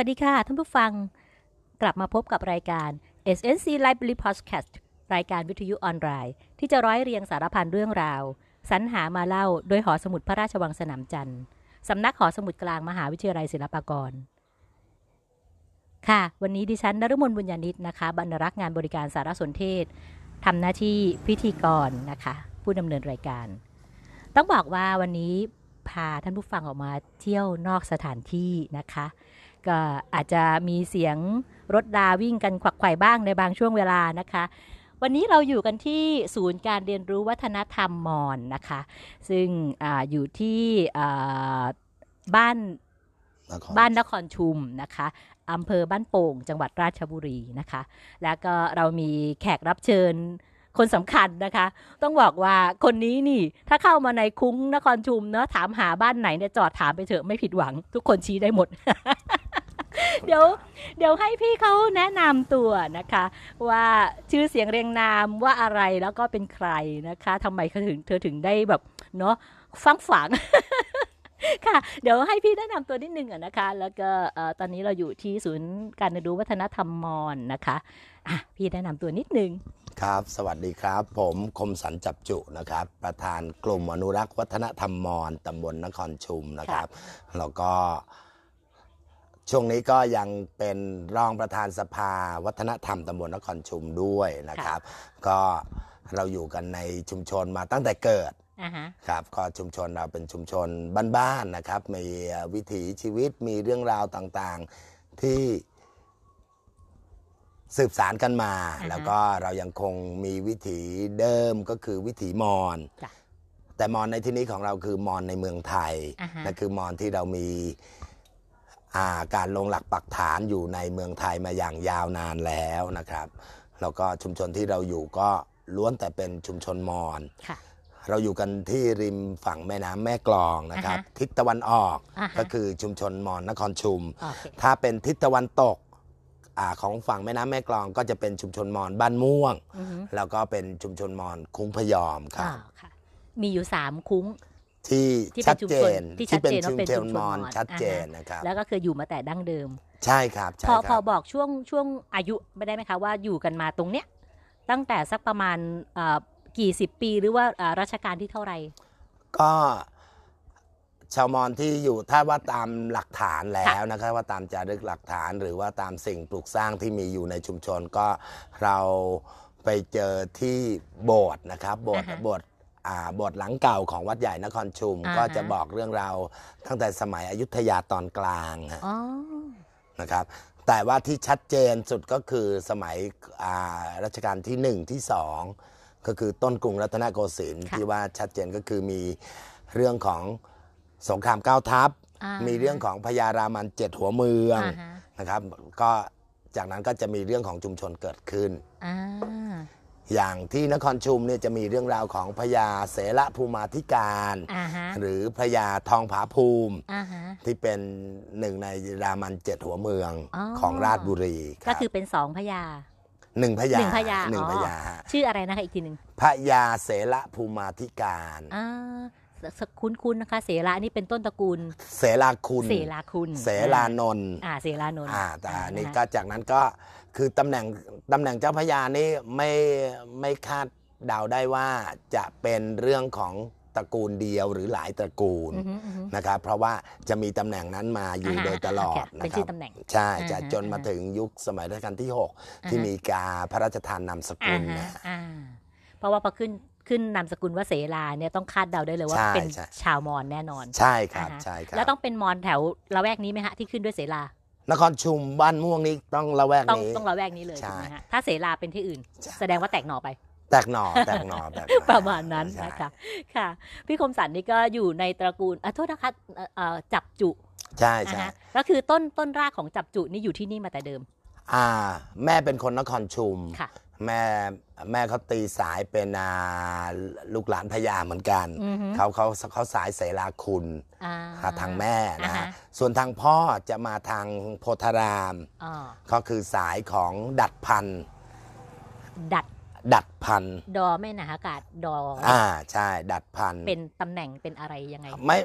สวัสดีค่ะ ท่านผู้ฟังกลับมาพบกับรายการ SNC Library Podcast รายการวิทยุออนไลน์ ที่จะร้อยเรียงสารพันเรื่องราว สรรหามาเล่าโดยหอสมุดพระราชวังสนามจันทร์สำนักหอสมุดกลางมหาวิทยาลัยศิลปากร ค่ะ วันนี้ดิฉันนฤมลบุญญาณิตนะคะบรรณารักษ์งานบริการสารสนเทศทำหน้าที่พิธีกรนะคะ ผู้ดำเนินรายการ ต้องบอกว่าวันนี้พาท่านผู้ฟังออกมาเที่ยวนอกสถานที่นะคะ ก็อาจจะมีเสียงรถราวิ่งกันขวักไขว่บ้างในบางช่วงเวลานะคะ วันนี้เราอยู่กันที่ศูนย์การเรียนรู้วัฒนธรรมมอญนะคะ ซึ่งอาอยู่ที่อ่าบ้านนครบ้านนครชุมนะคะอำเภอบ้านโป่ง จังหวัดราชบุรีนะคะ แล้วก็เรามีแขกรับเชิญคนสำคัญนะคะ ต้องบอกว่าคนนี้นี่ ถ้าเข้ามาในคุ้งนครชุมเนาะถามหาบ้านไหนเนี่ยจอดถามไปเถอะไม่ผิดหวัง ทุกคนชี้ได้หมด เดี๋ยวเดี๋ยวให้พี่เขาแนะนำตัวนะคะ ว่าชื่อเสียงเรียงนามว่าอะไรแล้วก็เป็นใครนะคะทำไมเขาถึงเธอถึงได้แบบเนาะฟังฝังค่ะ เดี๋ยวให้พี่แนะนำตัวนิดนึงอะนะคะ แล้วก็เอ่อตอนนี้เราอยู่ที่ศูนย์การเรียนรู้วัฒนธรรมมอญนะคะอะพี่แนะนำตัวนิดนึงครับ สวัสดีครับ ผมคมสันจับจุนะครับ ประธานกลุ่มอนุรักษ์วัฒนธรรมมอญตำบลนครชุมนะครับ แล้วก็ ช่วงนี้ก็ยังเป็นรองประธานสภา วัฒนธรรมตำบลนครชุมด้วยนะครับ ก็เราอยู่กันในชุมชนมาตั้งแต่เกิดอ่าฮะครับก็ชุมชนเราเป็นชุมชนบ้านๆนะครับ มีวิถีชีวิตมีเรื่องราวต่างๆที่สืบสารกันมาอ่าฮะแล้วก็เรายังคงมีวิถีเดิมก็คือวิถีมอญจ้ะแต่มอญในที่นี้ของเราคือมอญในเมืองไทยอ่าฮะนั่นคือมอญที่เรามีอ่า การลงหลักปักฐานอยู่ในเมืองไทยมาอย่างยาวนานแล้วนะครับแล้วก็ชุมชนที่เราอยู่ก็ล้วนแต่เป็นชุมชนมอญค่ะเราอยู่กันที่ริมฝั่งแม่น้ำแม่กลองนะครับอ่าฮะทิศตะวันออกอ่าฮะก็คือชุมชนมอนนครชุมโอเคถ้าเป็นทิศตะวันตกอาของฝั่งแม่น้ำแม่กลองก็จะเป็นชุมชนมอนบ้านม่วงอือฮึแล้วก็เป็นชุมชนมอนคุ้งพยอมครัอ่าบค่ะมีอยู่สามคุ้ง ที่ที่เป็ชันดชุมเจชนนที่ชัดเป็นเจนว่าชุมเป็นชชุนมชนมอนมอญชัดเจนอ่าฮะนะครับแล้วก็คืออยู่มาแต่ดั้งเดิม ใช่ครับใช่พอคพอรับบอกช่วงช่วงอายุไม่ได้ไหมคะว่าอยู่กันมาตรงเนี้ยตั้งแต่สักประมาณเอ่อกี่สิบปีหรือว่าเอ่อรัชกาลที่เท่าไหร่ก็ชาวมอญที่อยู่ถ้าว่าตามหลักฐานแล้วนะครับว่าตามจารึกหลักฐาน หรือว่าตามสิ่งปลูกสร้างที่มีอยู่ในชุมชนก็เราไปเจอที่โบสถ์นะครับโบสถ์อ่าฮะโบสถ์อ่าโบสถ์หลังเก่าของวัดใหญ่นครชุม อ่าฮะ ก็จะบอกเรื่องราวตั้งแต่สมัยอยุธยาตอนกลางฮะอ๋อ นะครับ แต่ว่าที่ชัดเจนสุดก็คือสมัยอ่ารัชกาลที่หนึ่งที่สองก็คือต้นกรุงรัตนโกสินทร์ค่ะ ที่ว่าชัดเจนก็คือมีเรื่องของสงครามเก้าทัพ อ่ามีเรื่องของพญารามันเจ็ดหัวเมืองอ่าฮะนะครับ ก็จากนั้นก็จะมีเรื่องของชุมชนเกิดขึ้น อ่า อย่างที่นครชุมเนี่ยจะมีเรื่องราวของพญาเสระภูมาธิการ อ่าฮะหรือพญาทองผาภูมิ อ่าฮะ ที่เป็นหนึ่งในรามันเจ็ดหัวเมืองอ๋อ ของราชบุรีรับก็คือเป็นสองพญา หนึ่งพญาหนึ่งพญาหนึ่งอ๋อพญาฮะชื่ออะไรนะคะอีกทีหนึ่งพญาเสระภูมาธิการ อ่าสคุ้นคุ้นๆนะคะ เสรานี่เป็นต้นตระกูล เสราคุณ เสราคุณเสรานนท์อ่าเสรานนท์อ่าแต่อันนี้ะฮะก็จากนั้นก็ คือตำแหน่งตำแหน่งเจ้าพญานี่ไม่ไม่คาดเดาได้ว่าจะเป็นเรื่องของตระกูลเดียวหรือหลายตระกูลอือฮึอือฮึนะครับเพราะว่าจะมีตำแหน่งนั้นมาอยู่อ่าฮะโดยตลอดโอเคนะเป็นคชื่รับอตำแหน่งใช่จะอ่าฮะจนมาอ่าฮะถึงยุคสมัยรัชกาลที่6อ่าที่ฮะมีการพระราชทานนามสกุอ่าลฮะนะอ่าเพราะว่าพอขึ้นขึ้นนามสกุลว่าเสราเนี่ยต้องคาดเดาได้เลยว่าใช่เป็นใช่ชาวมอญแน่นอน ใช่ครับอ่าฮะใช่ครับแล้วต้องเป็นมอญแถวละแวกนี้ไหมฮะที่ขึ้นด้วยเสรา นครชุมบ้านม่วงนี่ต้องละแวกต้องนี้ ต้องละแวกนี้เลยใช่ ถูกไหมฮะถ้าเสราเป็นที่อื่นใช่แสดงว่าแตกหน่อไป แตกหน่อแตกหน่อแบบนั้นประมาณนั้นใช่นะคะค่ะ พี่คมสันนี่ก็อยู่ในตระกูลอะโทษนะคะเอ่อเอ่อจับจุใช่นะใช่ฮะก็คือต้นต้นรากของจับจุนี่อยู่ที่นี่มาแต่เดิม อ่า แม่เป็นคนนครชุม ค่ะ แม่แม่เขาตีสายเป็นอ่าลูกหลานพญาเหมือนกันอือฮึเขาเขาเขาสายเสราคุณอ่าครับทางแม่นะอ่าฮะฮะส่วนทางพ่อจะมาทางโพธารามอ๋อก็คือสายของดัดพันธุ์ดัดดัดพันธุ์ดอแม่นาอากาศดอออ่าใช่ ดัดพันธุ์เป็นตำแหน่งเป็นอะไรยังไง ไม่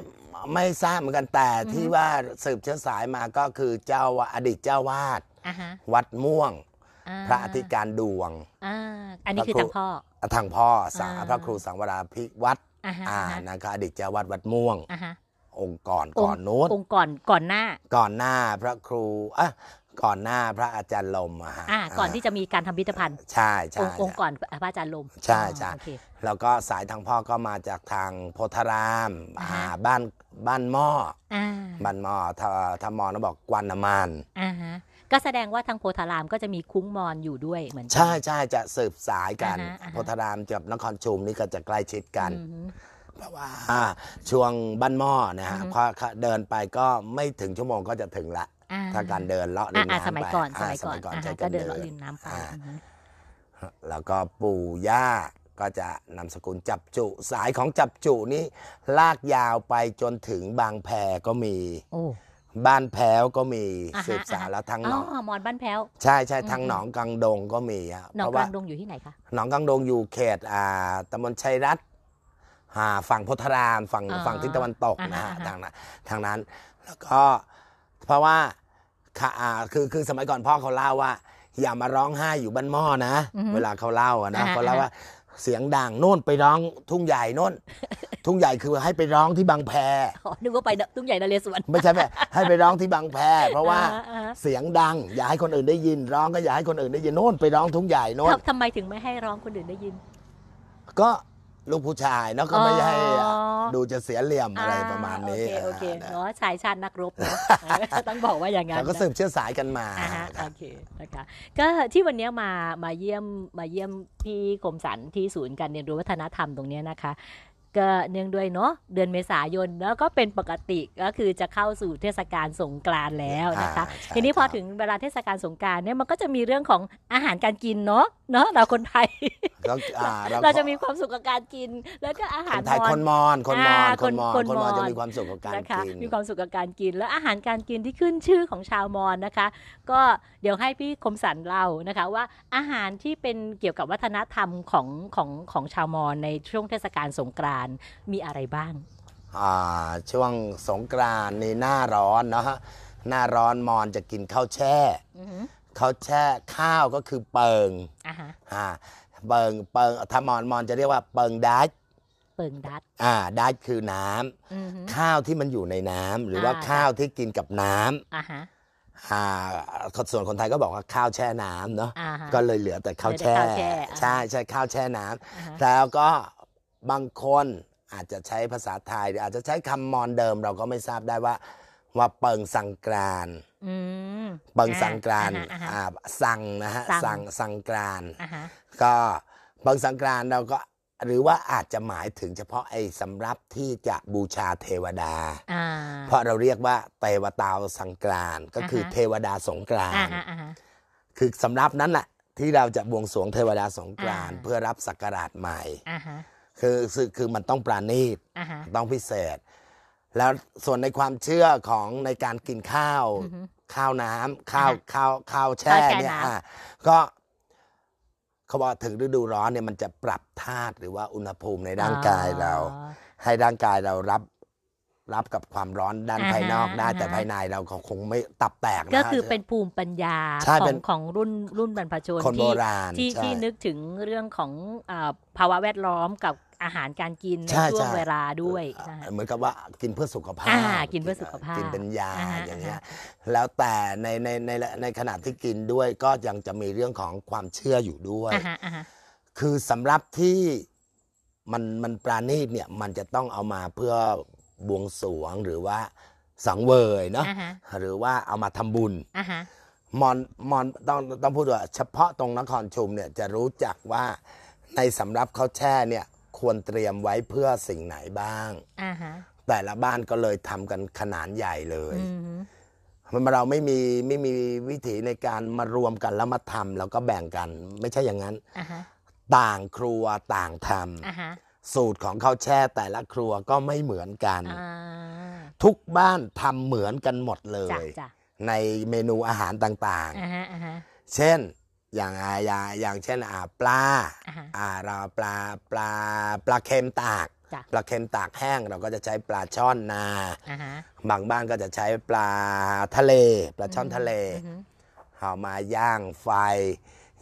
ไม่ทราบเหมือนกันแต่อือฮึที่ว่าสืบเชื้อสายมาก็คือเจ้าอดีตเจ้าวาดอ่าฮะวัดม่วงอ่า พระอธิการดวงอ่าอันนี้คือพระครูทางพ่อทางพ่อสังอ่าพระครูสังวราภิวัตรอ่าฮะอ่าอ่าฮะนะครับอดีตเจ้าวาดวัดม่วงอ่าฮะองค์ก่อนก่อนนู้นองค์ก่อนก่อนหน้า ก่อนหน้าพระครูอะก่อนหน้าพระอาจารย์ลมอะฮะอ่าก่อนที่จะมีการทำพิพิธภัณฑ์ ใช่ใช่องค์องค์ก่อนพระอาจารย์ลม ใช่ใช่อ๋อโอเคแล้วก็สายทางพ่อก็มาจากทางโพธารามอ่าฮะอ่าบ้านบ้านหม้ออ่าบ้านหม้อถ้าถ้ามอนะบอกกวนน้ำมันอ่าฮะ ก็แสดงว่าทางโพธารามก็จะมีคุ้งมอนอยู่ด้วยเหมือนกัใช่ใช่จะสืบสายกันอ่าฮะอ่าฮะ โพธารามกับนครชุมนี่ก็จะใกล้ชิดกัน อือฮึ เพราะว่าอ่าช่วงบ้านหม้อนะฮะอือฮึ พอเดินไปก็ไม่ถึงชั่วโมงก็จะถึงละ อ่ถ้าการเดินเลาะริอ่ามอ่าน้ำสมัยไปก่อนอ่าสมัยก่อนอ่าใช้ฮะกาก็รเดิเดินน เลาะริมน้ำไปอ่า อือฮึ แล้วก็ปู่ย่าก็จะนำสกุลจับจุ สายของจับจุนี่ลากยาวไปจนถึงบางแพก็มี โอ้ บ้านแพ้วก็มีอ่าฮะสืบสารแล้วทั้งหนอ๋อองมอนบ้านแพ้ว ใช่ใช่อืมทั้งหนองกังดงก็มีอะหนองเพราะกว่าลางดงอยู่ที่ไหนคะ หนองกังดงอยู่เขตอ่าตำบลชัยรัตน์อ่าฝั่งโพธารามฝั่งอ๋อฝั่งทิศตะวันตกนะฮะอ่าฮะ ทางนั้นทางนั้น แล้วก็เพราะว่าค่ะอ่าคือคือสมัยก่อนพ่อเขาเล่าว่า อย่ามาร้องไห้อยู่บ้านหม้อนะ อือฮึเวลาเขาเล่าอะนะอ่าฮะเขาเล่าว่าเสียงดังโน่นไปร้องทุ่งใหญ่โน่น ทุ่งใหญ่คือให้ไปร้องที่บางแพอ๋อนึกว่าไปตุ้งใหญ่นเรศวรไม่ใช่แม่ให้ไปร้องที่บางแพ เพราะว่าอ่อ่เสียงดัง อย่าให้คนอื่นได้ยิน ร้องก็อย่าให้คนอื่นได้ยินโน่นไปร้องทุ่งใหญ่โน่นทำทำไมถึงไม่ให้ร้องคนอื่นได้ยิน ก็ลูกผู้ชายเนาะก็ไม่ให้อ๋อดูจะเสียเหลี่ยมอะไรประมาณนี้อ่โอเคโอเคนะเนาะชายชาตินักรบเนาะเออต้องบอกว่าอย่างนั้นแล้วก็นะสืบเชื้อสายกันมาอ่าฮะครัโอบเคนะคะก็ที่วันนี้มามาเยี่ยมมาเยี่ยมพี่คมสันที่ศูนย์การเรียนรู้วัฒนธรรมตรงเนี้ยนะคะ ก็เนื่องด้วยเนาะเดือนเมษายนแล้วก็เป็นปกติก็คือจะเข้าสู่เทศกาลสงกรานต์แล้วนะคะอ่าใช่ทีนี้พอครับถึงเวลาเทศกาลสงกรารเนี่ยมันก็จะมีเรื่องของอาหารการกินเนาะเนาะเราคนไทยแล้วอ่าเราจะมีความสุขกับการกิน แล้วก็อาคหารนไทยมอคนมอญคนมอญอ่าคนมอญคนคนมอญคนมอญจะมีความสุขกับการนะคะกินมีความสุขกับการกิน แล้วอาหารการกินที่ขึ้นชื่อของชาวมอญนะคะ ก็เดี๋ยวให้พี่คมสันเล่านะคะว่าอาหารที่เป็นเกี่ยวกับวัฒนธรรมของของของชาวมอญในช่วงเทศกาลสงกรานต์มีอะไรบ้างอ่าช่วงสงกรานต์นี่หน้าร้อนเนาะหน้าร้อนมอญจะกินข้าวแช่อือหือข้าวแช่ข้าวก็คือเปิงอ่าฮะอ่าเปิงเปิงถ้ามอญมอญจะเรียกว่าเปิงดัชเปิงดัดอ่าดัชคือน้ำอือหือข้าวที่มันอยู่ในน้ำหรือว่าอ่าข้าวที่กินกับน้ำอ่าฮะอ่าส่วนคนไทยก็บอกว่าข้าวแช่น้ำเนาะอ่าฮะก็เลยเหลือแต่ข้าวแช่เหลือแต่ข้าวแช่อ่าใช่ใช่ข้าวแช่น้อ่าฮะำแล้วก็ บางคนอาจจะใช้ภาษาไทยหรืออาจจะใช้คำมอญเดิมเราก็ไม่ทราบได้ว่า ว่าเปิงสังกรานต์อืมเปิงสังกรานต์อ่าฮะอ่าสั่งนะฮะสั่สั่งงสังกรานต์อ่าฮะก็เปิงสังกรานต์เราก็หรือว่าอาจจะหมายถึงเฉพาะไอ้สำรับที่จะบูชาเทวดาอ่าเพราะเราเรียกว่าเทวตาวสังกรานต์ก็คืออ่าฮะเทวดาสงกรานอ่าต์ฮะอ่าฮะคือสำรับนั้นแหละที่เราจะบวงสรวงเทวดาสงกรานต์อ่าเพื่อรับสักการะใหม่อ่าฮะ คือคือคือมันต้องปราณีตอ่าฮะ ต้องพิเศษ แล้วส่วนในความเชื่อของในการกินข้าว อือฮึข้าวน้ำข้าวอ่าฮะข้าวข้าวแช่ข้าวแช่เนี่ยน้ำ อะก็เขาบอกถึงฤดูร้อนเนี่ยมันจะปรับธาตุหรือว่าอุณหภูมิในร่างกายเรา อ๋อ ให้ร่างกายเรารับรับกับความร้อนด้านอ่าฮะภายนอกได้ อ่าฮะ แต่ภายในเราก็คงไม่ตับแตกนะ ก็ฮะคือเป็นภูมิปัญญาใช่ขอเป็งน ของรุ่นรุ่นบรรพชนคนโบที่ราณที่ใช่ ที่นึกถึงเรื่องของอาภาวะแวดล้อมกับ อาหารการกินในใช่ช่วงใช่เวลาด้วยนะฮะเหมือนกับว่ากินเพื่อสุขภาพอ่ากินเพื่อสุขภาพ กินเป็นยาอ่าฮะอย่างเงี้ยอ่าแล้วแต่ในในในในขณะที่กินด้วยก็ยังจะมีเรื่องของความเชื่ออยู่ด้วยอ่าฮะอ่าฮะคือสำหรับที่มันมันปราณีตเนี่ยมันจะต้องเอามาเพื่อบวงสรวงหรือว่าสังเวยเนาะอ่าฮะหรือว่าเอามาทำบุญอ่าฮะมอนมอนต้องต้องพูดว่า เฉพาะตรงนครชุมเนี่ยจะรู้จักว่าในสำรับข้าวแช่เนี่ย ควรเตรียมไว้เพื่อสิ่งไหนบ้าง อ่าฮะแต่ละบ้านก็เลยทำกันขนาดใหญ่เลย อืมมันเราไม่มีไม่มีวิถีในการมารวมกันแล้วมาทำแล้วก็แบ่งกัน ไม่ใช่อย่างนั้น อ่าฮะต่างครัวต่างทอ่าฮะำสูตรของข้าวแช่แต่ละครัวก็ไม่เหมือนกัน อ่าทุกบ้านทำเหมือนกันหมดเลจ้ะย จ้ะในเมนูอาหารต่างอ่าฮะอ่าฮะๆ เช่น อย่างอ่าอย่างอย่างเช่นอ่าปลาอ่าฮะอ่าเราปลาปลาปลาเค็มตากจ้ะปลาเค็มตากแห้งเราก็จะใช้ปลาช่อนนาอ่าฮะบางบ้านก็จะใช้ปลาทะเล ปลาช่อนทะเลอือฮึเอามาย่างไฟ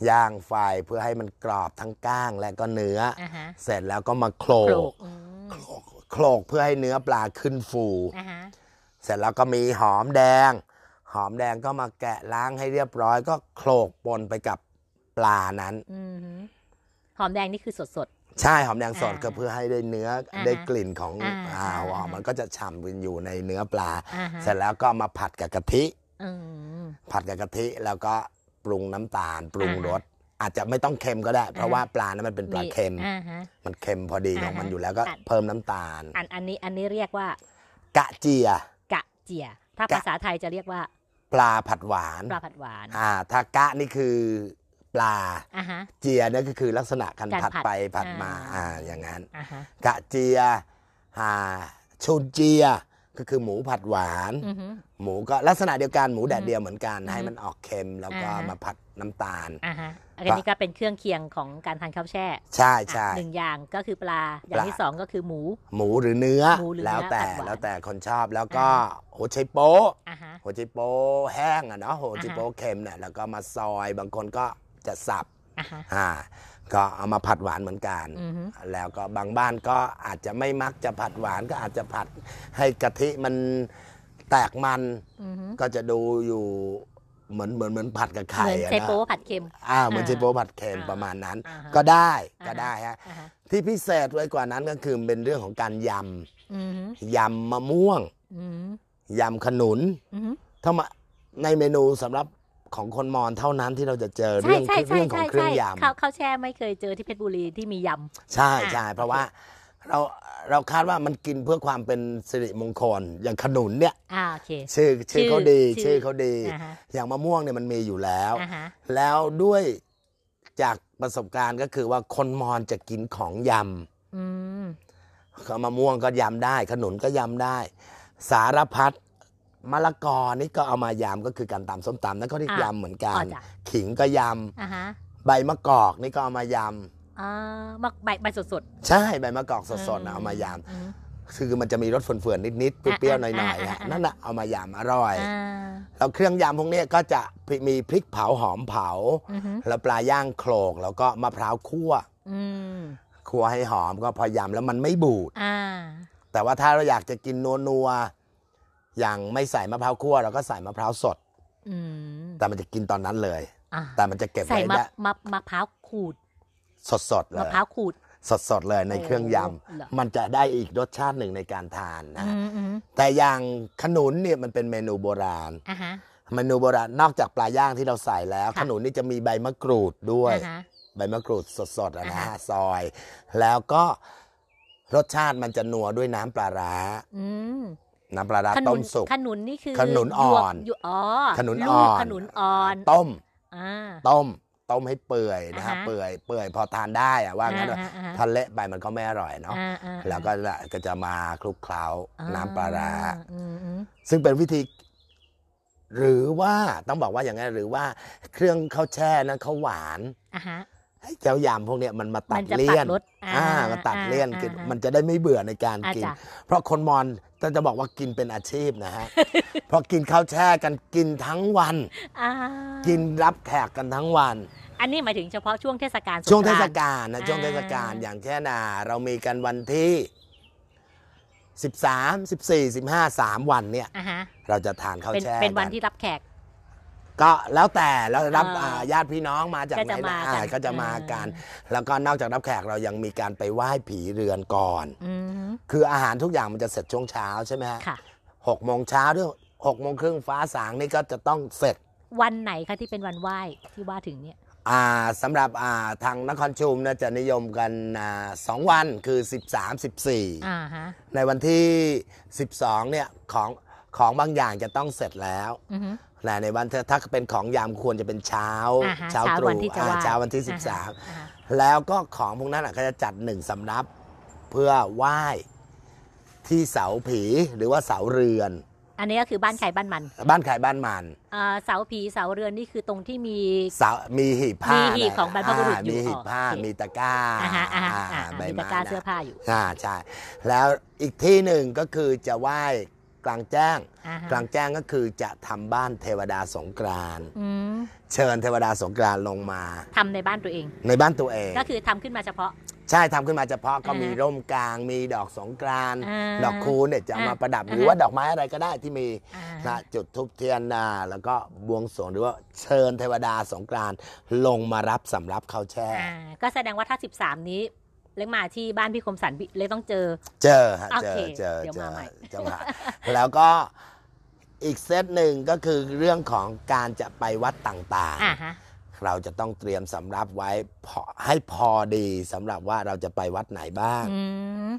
ย่างไฟเพื่อให้มันกรอบทั้งก้างและก็เนื้อออ่าฮะเสร็จแล้วก็มาโคลโขลกกอืมโขลกโขลกเพื่อให้เนื้อปลาขึ้นฟูอ่าฮะเสร็จแล้วก็มีหอมแดง หอมแดงก็มาแกะล้างให้เรียบร้อย ก็โขลกปนไปกับปลานั้นอือฮึหอมแดงนี่คือสดสดใช่หอมแดงสดอ่าก็เพื่อให้ได้เนื้ออาได้กลิ่นของอ่าอ่าอ่ามันก็จะฉ่ำอยู่ในเนื้อปลาอ่าฮะเสร็จแล้วก็มาผัดกับกะทิอืมผัดกับกะทิแล้วก็ปรุงน้ำตาล ปรุงอ่ารฮะสอาจจะไม่ต้องเค็มก็ได้ เพราะอ่าว่าปลานั้นมันเป็นปลาเค็มอ่าฮะมันเค็มพอดีของอ่าฮะมันอยู่แล้วก็อะเพิ่มน้ำตาล อันอันนี้อันนี้เรียกว่า กะเจีย กะเจีย ถ้ากะภาษาไทยจะเรียกว่า ปลาผัดหวาน ปลาผัดหวาน อ่าถ้ากะนี่คือปลา อ่าฮะ เจียเนี่ยก็คือลักษณะการการผัดผัดไปผัดมา อ่า อ่า อย่างนั้น อ่าฮะ กะเจียอ่าชุนเจีย ก็คือหมูผัดหวาน อือฮึ หมูก็ลักษณะเดียวกันหมูแดดเดียวเหมือนกันอือฮึให้มันออกเค็มแล้วก็อ่าฮะ มาผัดน้ำตาล อ่าฮะ อันนี้ก็เป็นเครื่องเคียงของการทานข้าวแช่ ใช่ใช่อะหนึ่งอย่างก็คือปลา อย่างปลาที่สองก็คือหมู หมูหรือเนื้อหมูหรือเนื้อแล้วแต่ผัดหวานแล้วแต่คนชอบแล้วก็อ่หัวไชโป๊ะอ่าฮะหัวไชโป๊ะแห้งอะเนาะหัวไชอ่าฮะโป๊ะเค็มเนี่ยแล้วก็มาซอยบางคนก็จะสับอ่าฮะอ่าก็เอามาผัดหวานเหมือนกันอือฮึแล้วก็บางบ้านก็อาจจะไม่มักจะผัดหวานก็อาจจะผัดให้กะทิมันแตกมันอือฮึก็จะดูอยู่ เหมือนเหมือนเหมือนผัดกับเหไข่มือนอะไชนะโป๊ผัดเค็ม อ่าเหมือนอ่าไชโป๊ผัดเค็มอ่าประมาณนั้น อ่าฮะ ก็ได้อ่าฮะก็ได้ฮะอ่าฮะที่พิเศษไว้กว่านั้นก็คือเป็นเรื่องของการยอือฮึำยำมะม่วงอือฮึยำขนุนอือฮึถ้ามาในเมนูสำหรับของคนมอญเท่านั้นที่เราจะเจอใช่เรื่องใช่ใช่เรื่องขอใช่งเครื่องใช่ยข้าวข้าวแช่ไม่เคยเจอที่เพชรบุรีที่มียำ ใช่อ่าใช่เพราะว่า เราเราคาดว่ามันกินเพื่อความเป็นสิริมงคล อย่างขนุนเนี่ยำอ่าโอเค ชื่อชื่อเขาดี ชื่ชื่ออเขาดี อ่าฮะ อย่างมะม่วงเนี่ยมันมีอยู่แล้ว อ่าฮะแล้วด้วยจากประสบการณ์ก็คือว่าคนมอญจะกินของยอืมำก็มะม่วงก็ยำได้ ขนุนก็ยำได้ สารพัดมะละกอนี่ก็เอามายำก็คือการตำส้มตำนั่นก็เรียกอะยำเหมือนกัอ๋อน จ้ะขิงก็ยอ่าฮะำใบมะกอกนี่ก็เอามาย อ่ามักใบใบสดสดำใช่ใบมะกอกสดๆนะเอามายอืมำคือมันจะมีรสเฟื่อนๆนิดๆเปรี้ยวๆหน่อยๆอ่าอะอ่าอ่านั่นน่ะเอามายำอร่อยอ่าแล้วเครื่องยำพวกเนี้ยก็จะมีพริกเผาหอมเผา อือฮึแล้วปลาย่างโขลกแล้วก็มะพร้าวคั่วอืมคั่วให้หอมก็พอยำแล้วมันไม่บูด อ่า แต่ว่าถ้าเราอยากจะกินนัวนัวๆอย่างไม่ใส่มะพร้าวคั่วเราก็ใส่มะพร้าวสด อืมแต่มันจะกินตอนนั้นเลย อ่าแต่มันจะเก็บใส่ไว้มะได้มะมะพร้าวขูด สดๆเลมะยพร้าวขูดสดๆเลยในเครื่องยโอ้เหรอำมันจะได้อีกรสชาติหนึ่งในการทานนะ อืมอืมแต่อย่างขนุนเนี่ยมันเป็นเมนูโบราณ อ่าฮะ เมนูโบราณนอกจากปลาย่างที่เราใส่แล้ว ค่ะ ขนุนนี่จะมีใบมะกรูดด้วย อ่าฮะ ใบมะกรูดสดๆอะนะอ่าฮะฮะ ซอย แล้วก็รสชาติมันจะนัวด้วยน้ำปลาร้า อืมน้ำปลาร้าขนุต้นมสุก ขนุนนี่คือขนุนอ่อน ยวกยู่อ๋อขนุนลูอ่กอนขนุนอ่อนต้ม อ่าต้ม ต้มให้เปื่อยนะฮะอ่าฮะเปื่อยเปื่อยพอทานได้อะว่างั้นอ่าฮะอ่าฮะถ้าเละไปมันก็ไม่อร่อยเนาะอ่าอ่าแล้วก็จะก็จะมาคลุกเคล้าอ่น้ำปลาร้า อืมอืม ซึ่งเป็นวิธี หรือว่าต้องบอกว่าอย่างนั้นหรือว่าเครื่องข้าวแช่นั้นเขาหวาน อ่าฮะ ให้เจ้ายำพวกเนี้ยมันมาตัมัดนจะเลี่ยนตัดรสอ่าอ่ามาตัดเลี่ยนอ่าคืออ่ามันจะได้ไม่เบื่อในการอ่ากินจ้ะเพราะคนมอญจะจะบอกว่ากินเป็นอาชีพนะฮะเพราะกินข้าวแช่กันกินทั้งวันอ่ากินรับแขกกันทั้งวัน อันนี้หมายถึงเฉพาะช่วงเทศกาลงช่วงเทศนต์กาลนะอ่าช่วงเทศกาลอย่างเช่นอ่าเรามีกันวันที่13 14 15 3 วันเนี่ยอ่าฮะเราจะทานข้าวเป็นแช่เป็นวันกัที่รับแขก ก็แล้วแต่แล้วรับอ่าอ่าญาติพี่น้องมาจากก็ไหนจะมาอ่ากันก็จะมากัน แล้วก็นอกจากรับแขกเรายังมีการไปไหว้ผีเรือนก่อน อืมคืออาหารทุกอย่างมันจะเสร็จช่วงเช้าใช่ไหมฮะค่ะ หกโมงเช้าด้วยหกโมงครึ่งฟ้าสางนี่ก็จะต้องเสร็จ วันไหนคะที่เป็นวันไหว้ที่ว่าถึงเนี่ย อ่าสำหรับอ่าทางนครชุมนะจะนิยมกันอ่าสองวันคือ 13 14อ่าฮะในวันที่ 12เนี่ยของของบางอย่างจะต้องเสร็จแล้ว อือฮึ นะในวันถ้าถ้าเป็นของยามควรจะเป็นเช้าอ่าฮะเช้าเช้าตรู่วันที่จะอ่าไหว้เช้าวันที่อ่าฮะอ่าฮะ13 แล้วก็ของพวกนั้นอะก็จะจัดหนึ่งสำรับเพื่อไหว้ที่เสาผีหรือว่าเสาเรือน อันนี้ก็คือบ้านใครบ้านมัน บ้านขายบ้านมันเอ่อเสาผีเสาเรือนนี่คือตรงที่มีเสามีหีบผ้ามีมีหีบของบรรพบุรุษอยู่มีหีบผ้าอ๋อโอเคมีตะกร้าอ่าฮะอ่าฮะอ่าอ่าใบมีไม้ตะกร้านะเสื้อผ้าอยู่อ่าใช่ แล้วอีกที่หนึ่งก็คือจะไหว้ กลางแจ้ง อ่าฮะ กลางแจ้งก็คือจะทำบ้านเทวดาสงกรานต์อืมเชิญเทวดาสงกรานต์ลงมาทำในบ้านตัวเอง ในบ้านตัวเอง ก็คือทำขึ้นมาเฉพาะ ใช่ทำขึ้นมาเฉพาะก็อ่าฮะมีร่มกลาง มีดอกสงกรานต์อ่าดอกคูณเนี่ยจะเอามาอ่าประดับอ่าหรือว่าดอกไม้อะไรก็ได้ที่มีอ่านะจุดทุบเทียนนาแล้วก็บวงสรวงหรือว่าเชิญเทวดาสงกรานต์ลงมารับสำรับข้าวแช่ อ่าก็แสดงว่าถ้า 13 นี้ เล็กมาที่บ้านพี่คมสันพี่เล็กต้องเจอ เจอฮะโอเจเคอเจอเดี๋ยวเจมาอใหม่เจอมาแล้วก็อีกเซตหนึ่งก็คือเรื่องของการจะไปวัดต่างอ่าฮะๆเราจะต้องเตรียมสำรับไว้พอให้พอดีสำหรับว่าเราจะไปวัดไหนบ้างอืม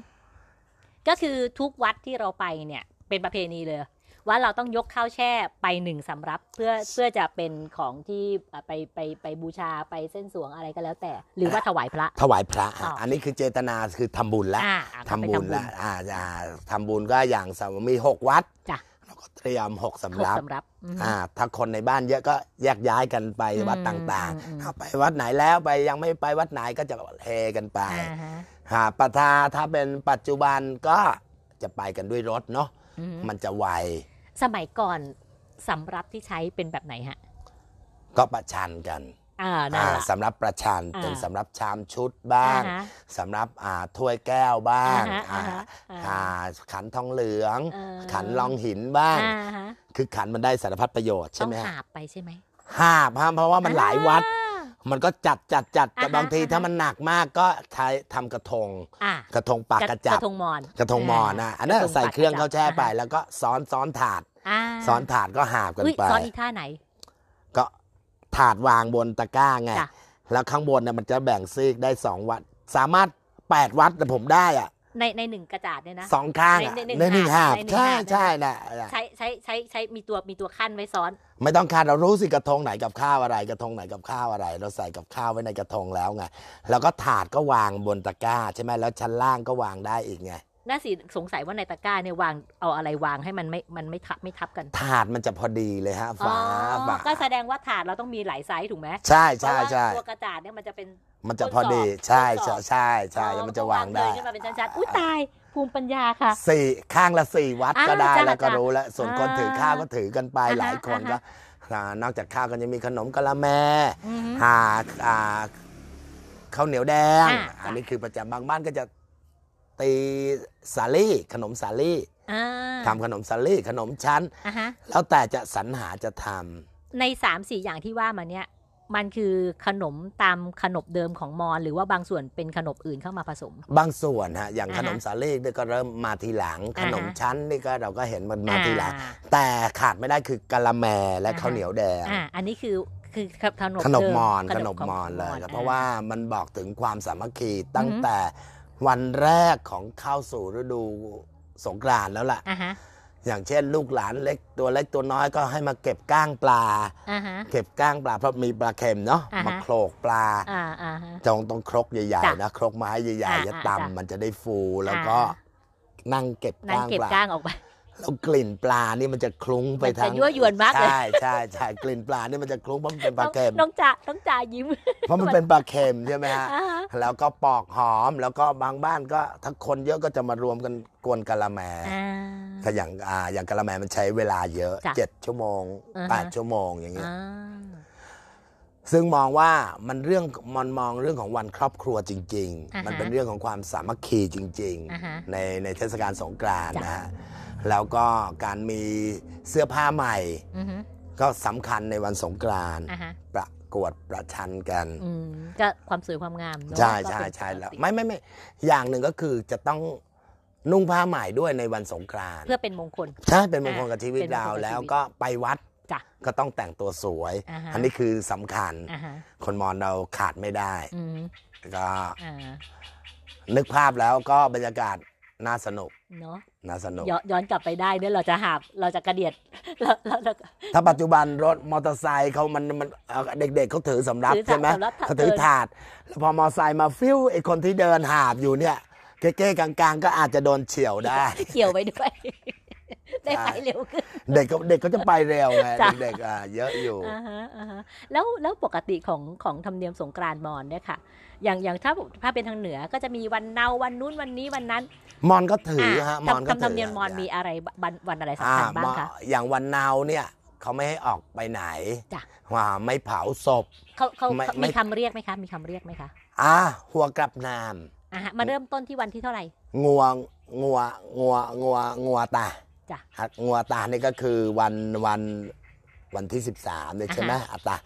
ก็คือทุกวัดที่เราไปเนี่ย เป็นประเพณีเลย ว่าเราต้องยกข้าวแช่ไปหนึ่งสำรับเพื่อเพื่อจะเป็นของที่อะไปไปไปบูชาไปเส้นสวงอะไรก็แล้วแต่ หรือว่าถวายพระ ถวายพระอ๋ออัอันนี้คือเจตนาคือทำบุญแล้วอ่าอะทำก็ไปบุญแล้วอ่าอ่าทำบุญก็อย่างสมมติมีหกวัดจ้ะเราก็เตรียมหกหสำกรับสำรับอืมอ่า ถ้าคนในบ้านเยอะก็แยกย้ายกันไปอืมวัดต่างอืมอืมๆถ้าไปวัดไหนแล้วไปยังไม่ไปวัดไหนก็จะเฮกันไปอ่าฮะหาปทาถ้าเป็นปัจจุบันก็จะไปกันด้วยรถเนาะอืมมันจะไว สมัยก่อนสำรับที่ใช้เป็นแบบไหนฮะ ก็ประชันกันอ่านั่นอ่าแหละ สำหรับประชันอ่าเป็นสำหรับชามชุดบ้างอ่าฮะสำหรับอ่าถ้วยแก้วบ้างอ่าฮะอ่าอ่าฮะอ่าขันทองเหลือง เออ ขันรองหินบ้าง อ่าฮะคือขันมันได้สารพัดประโยชน์ต้ใช่องไหมฮะหาบไปใช่ไหมหาบฮะเพราะว่ามันหลายวัด อ่า มันก็จัดจัดจัดแต่อ่าฮะบางทีอ่าฮะถ้ามันหนักมากก็ใช้ทำกระทง อะกระทงปากกระจักบระทงมอนกระทงหมอนนะอันนั้นกระทงใส่เครื่องปากกระจับเข้าแช่ไปอ่าฮะแล้วก็ซ้อนซ้อนถาด อ่าซ้อนถาดก็หาบกันอุ้ยไป ซ้อนอีท่าไหน ก็ถาดวางบนตะกร้าไง จ้ะ แล้วข้างบนเนี่ยมันจะแบ่งซีกได้สองวัด สามารถแปดวัดแต่ผมได้อะ ในในหนึ่งกระจาดเนี่ยนะสองข้างอะในในในหนึ่งหาหาบบในหนึ่งใช่หาบใช่นะใช้ใช้ใช้ใช้มีตัวมีตัวขั้นไว้ซ้อน ไม่ต้องคาดเรารู้สิกระทงไหนกับข้าวอะไร กระทงไหนกับข้าวอะไร เราใส่กับข้าวไว้ในกระทงแล้วไงแล้วก็ถาดก็วางบนตะกร้า ใช่ไหมแล้วชั้นล่างก็วางได้อีกไง น่าสิสงสัยว่าในตะกร้าเนี่ยวางเอาอะไรวางให้มันไม่มันไม่ทับไม่ทับกัน ถาดมันจะพอดีเลยฮะอ๋อฝาฝาก็แสดงว่าถาดเราต้องมีหลายไซส์ถูกไหมใช่เพราะใช่ว่าใช่ตัวกระจาดเนี่ยมันจะเป็นมันจะพอดีทดสอบใช่ทดสอบใช่ใช่แล้วมันจะวางได้เลยขึ้นมาเป็นชั้นๆอุ้ยตายภูมิปัญญาค่ะสี่ข้างละสี่วัดอ่าก็ได้จ้ะแล้วก็จ้ะรู้แล้วส่วนคนอ่าถือข้าวก็ถือกันไปอ่าฮะหลายคนอ่าก็ฮะอ่านอกจากข้าวก็จะมีขนมกะละแมอือฮึหาอ่าข้าวเหนียวแดงอ่าอันนี้คือประจำบางบ้านก็จะ ตีสาลี่ขนมสาลี่อ่าทำขนมสาลี่ขนมชั้นอ่าฮะแล้วแต่จะสรรหาจะทำในสามสี่อย่างที่ว่ามาเนี่ยมันคือขนมตามขนบเดิมของมอญหรือว่าบางส่วนเป็นขนบอื่นเข้ามาผสม บางส่วนฮะอย่างอ่าฮะขนมสาลี่นี่ก็เริ่มมาทีหลังอ่าฮะขนมชั้นนี่ก็เราก็เห็นมันมาทีหลังอ่าแต่ขาดไม่ได้คือกะละแมและอ่าฮะข้าวเหนียวแดงอ่าอันนี้คือคือขนมขนมเดิมอนขนมของมอนเลยขครับงเพราะว่ามันบอกถึงความสามัคคีตั้งอือฮึแต่ วันแรกของเข้าสู่ฤดูสงกรานต์แล้วล่ะ อ่าฮะ อย่างเช่น ลูกหลานเล็กตัวเล็กตัวน้อยก็ให้มาเก็บก้างปลา อ่าฮะ เก็บก้างปลาเพราะมีปลาเค็มเนาะอ่าฮะ มาโขลกปลาอ่าอ่าฮะจงต้องครกใหญ่จ้ะๆนะครกไม้ใหญ่อ่าๆจะอ่าตำจ้ะมันจะได้ฟูแล้วก็อ่นั่งเก็บนั่งก้างเก็บปลา ก้างออกไป แล้วกลิ่นปลานี่มันจะคลุ้งไปมันจะทั้งยั่วยวนมากเลย ใช่ใช่ใช่กลิ่นปลานี่มันจะคลุ้งเพราะมันเป็นปลาเค็มน้องจ่าน้องจ่ายิ้ม เพราะมันเป็นปลาเค็มใช่ไหมฮะอ่าฮะแล้วก็ปอกหอมแล้วก็บางบ้านก็ถ้าคนเยอะก็จะมารวมกันกวนกะละแมอ่าถ้าอย่างอ่าอย่างกะละแมมันใช้เวลาเยอะจ้ะเจ็ดชั่วโมงอ่าฮะแปดชั่วโมงอย่างเงี้ยอ่าซึ่งมองว่ามันเรื่องมันมองเรื่องของวันครอบครัวจริงอ่าฮะๆมันเป็นเรื่องของความสามัคคีจริงอ่าฮะๆในในเทศกาลสงกรานต์จ้ะนะฮะ แล้วก็การมีเสื้อผ้าใหม่ อือฮึก็สำคัญในวันสงกรานต์อ่าฮะประกวดประชันกัน อืมก็ความสวยความงามเนอะใช่ก็ใช่เป็นใช่ปกติแล้วไม่ไม่ไม่อย่างหนึ่งก็คือจะต้องนุ่งผ้าใหม่ด้วยในวันสงกรานต์เพื่อเป็นมงคล ใช่เป็นมงคลกับชีวิตเป็นมงคลเรากับแล้วชีวิตก็ไปวัดจ้ะก็ต้องแต่งตัวสวย อ่าฮะ อันนี้คือสำคัญ อ่าฮะคนมอญเราขาดไม่ได้อืมก็อ่านึกภาพแล้วก็บรรยากาศน่าสนุก เนาะน่าสนุกย้อนย้อนกลับไปได้เนี่ยเราจะหาบเราจะกระเดียดแล้วแล้วแล้วถ้าปัจจุบันรถมอเตอร์ไซค์เขามันมันเอ่อเด็ก ๆเขาถือสำรับถือใช่ไหมสำรับเขาถือเดินถาดแล้วพอมอเตอร์ไซค์มาฟิวไอ้คนที่เดินหาบอยู่เนี่ยเก้ๆกลางๆ ก็อาจจะโดนเฉียวได้เกี่ยวไปด้วยได้ไปเร็วขึ้นเด็กก็เด็กก็จะไปเร็วไงจ้ะเด็กๆอะเยอะอยู่อ่าฮะอ่าฮะแล้วแล้วปกติของของธรรมเนียมสงกรานต์มอญเนี่ยค่ะ อย่างอย่างถ้าถ้าเป็นทางเหนือก็จะมีวันเนาวันนู้นวันนี้วันนั้น มอนก็ถือฮะมอนทำก็ทำธรรมเนียมมอญมีอะไรวันวันอะไรสำคัญบ้างคะอ่อย่างวันนาวเนี่ยเขาไม่ให้ออกไปไหนจ้ะว่าไม่เผาศพเขาเขาไม่เขาไม่มีคำเรียกไหมคะมีคำเรียกไหมคะอะหัวกลับนามอ่าฮะมาเริ่มต้นที่วันที่เท่าไหร่งัวงัวงัวงัวงัวตาจ้ะหักงัวตานี่ก็คือวันวันวันที่ 13เนี่ยใช่ไหมอ่าฮะอัตตา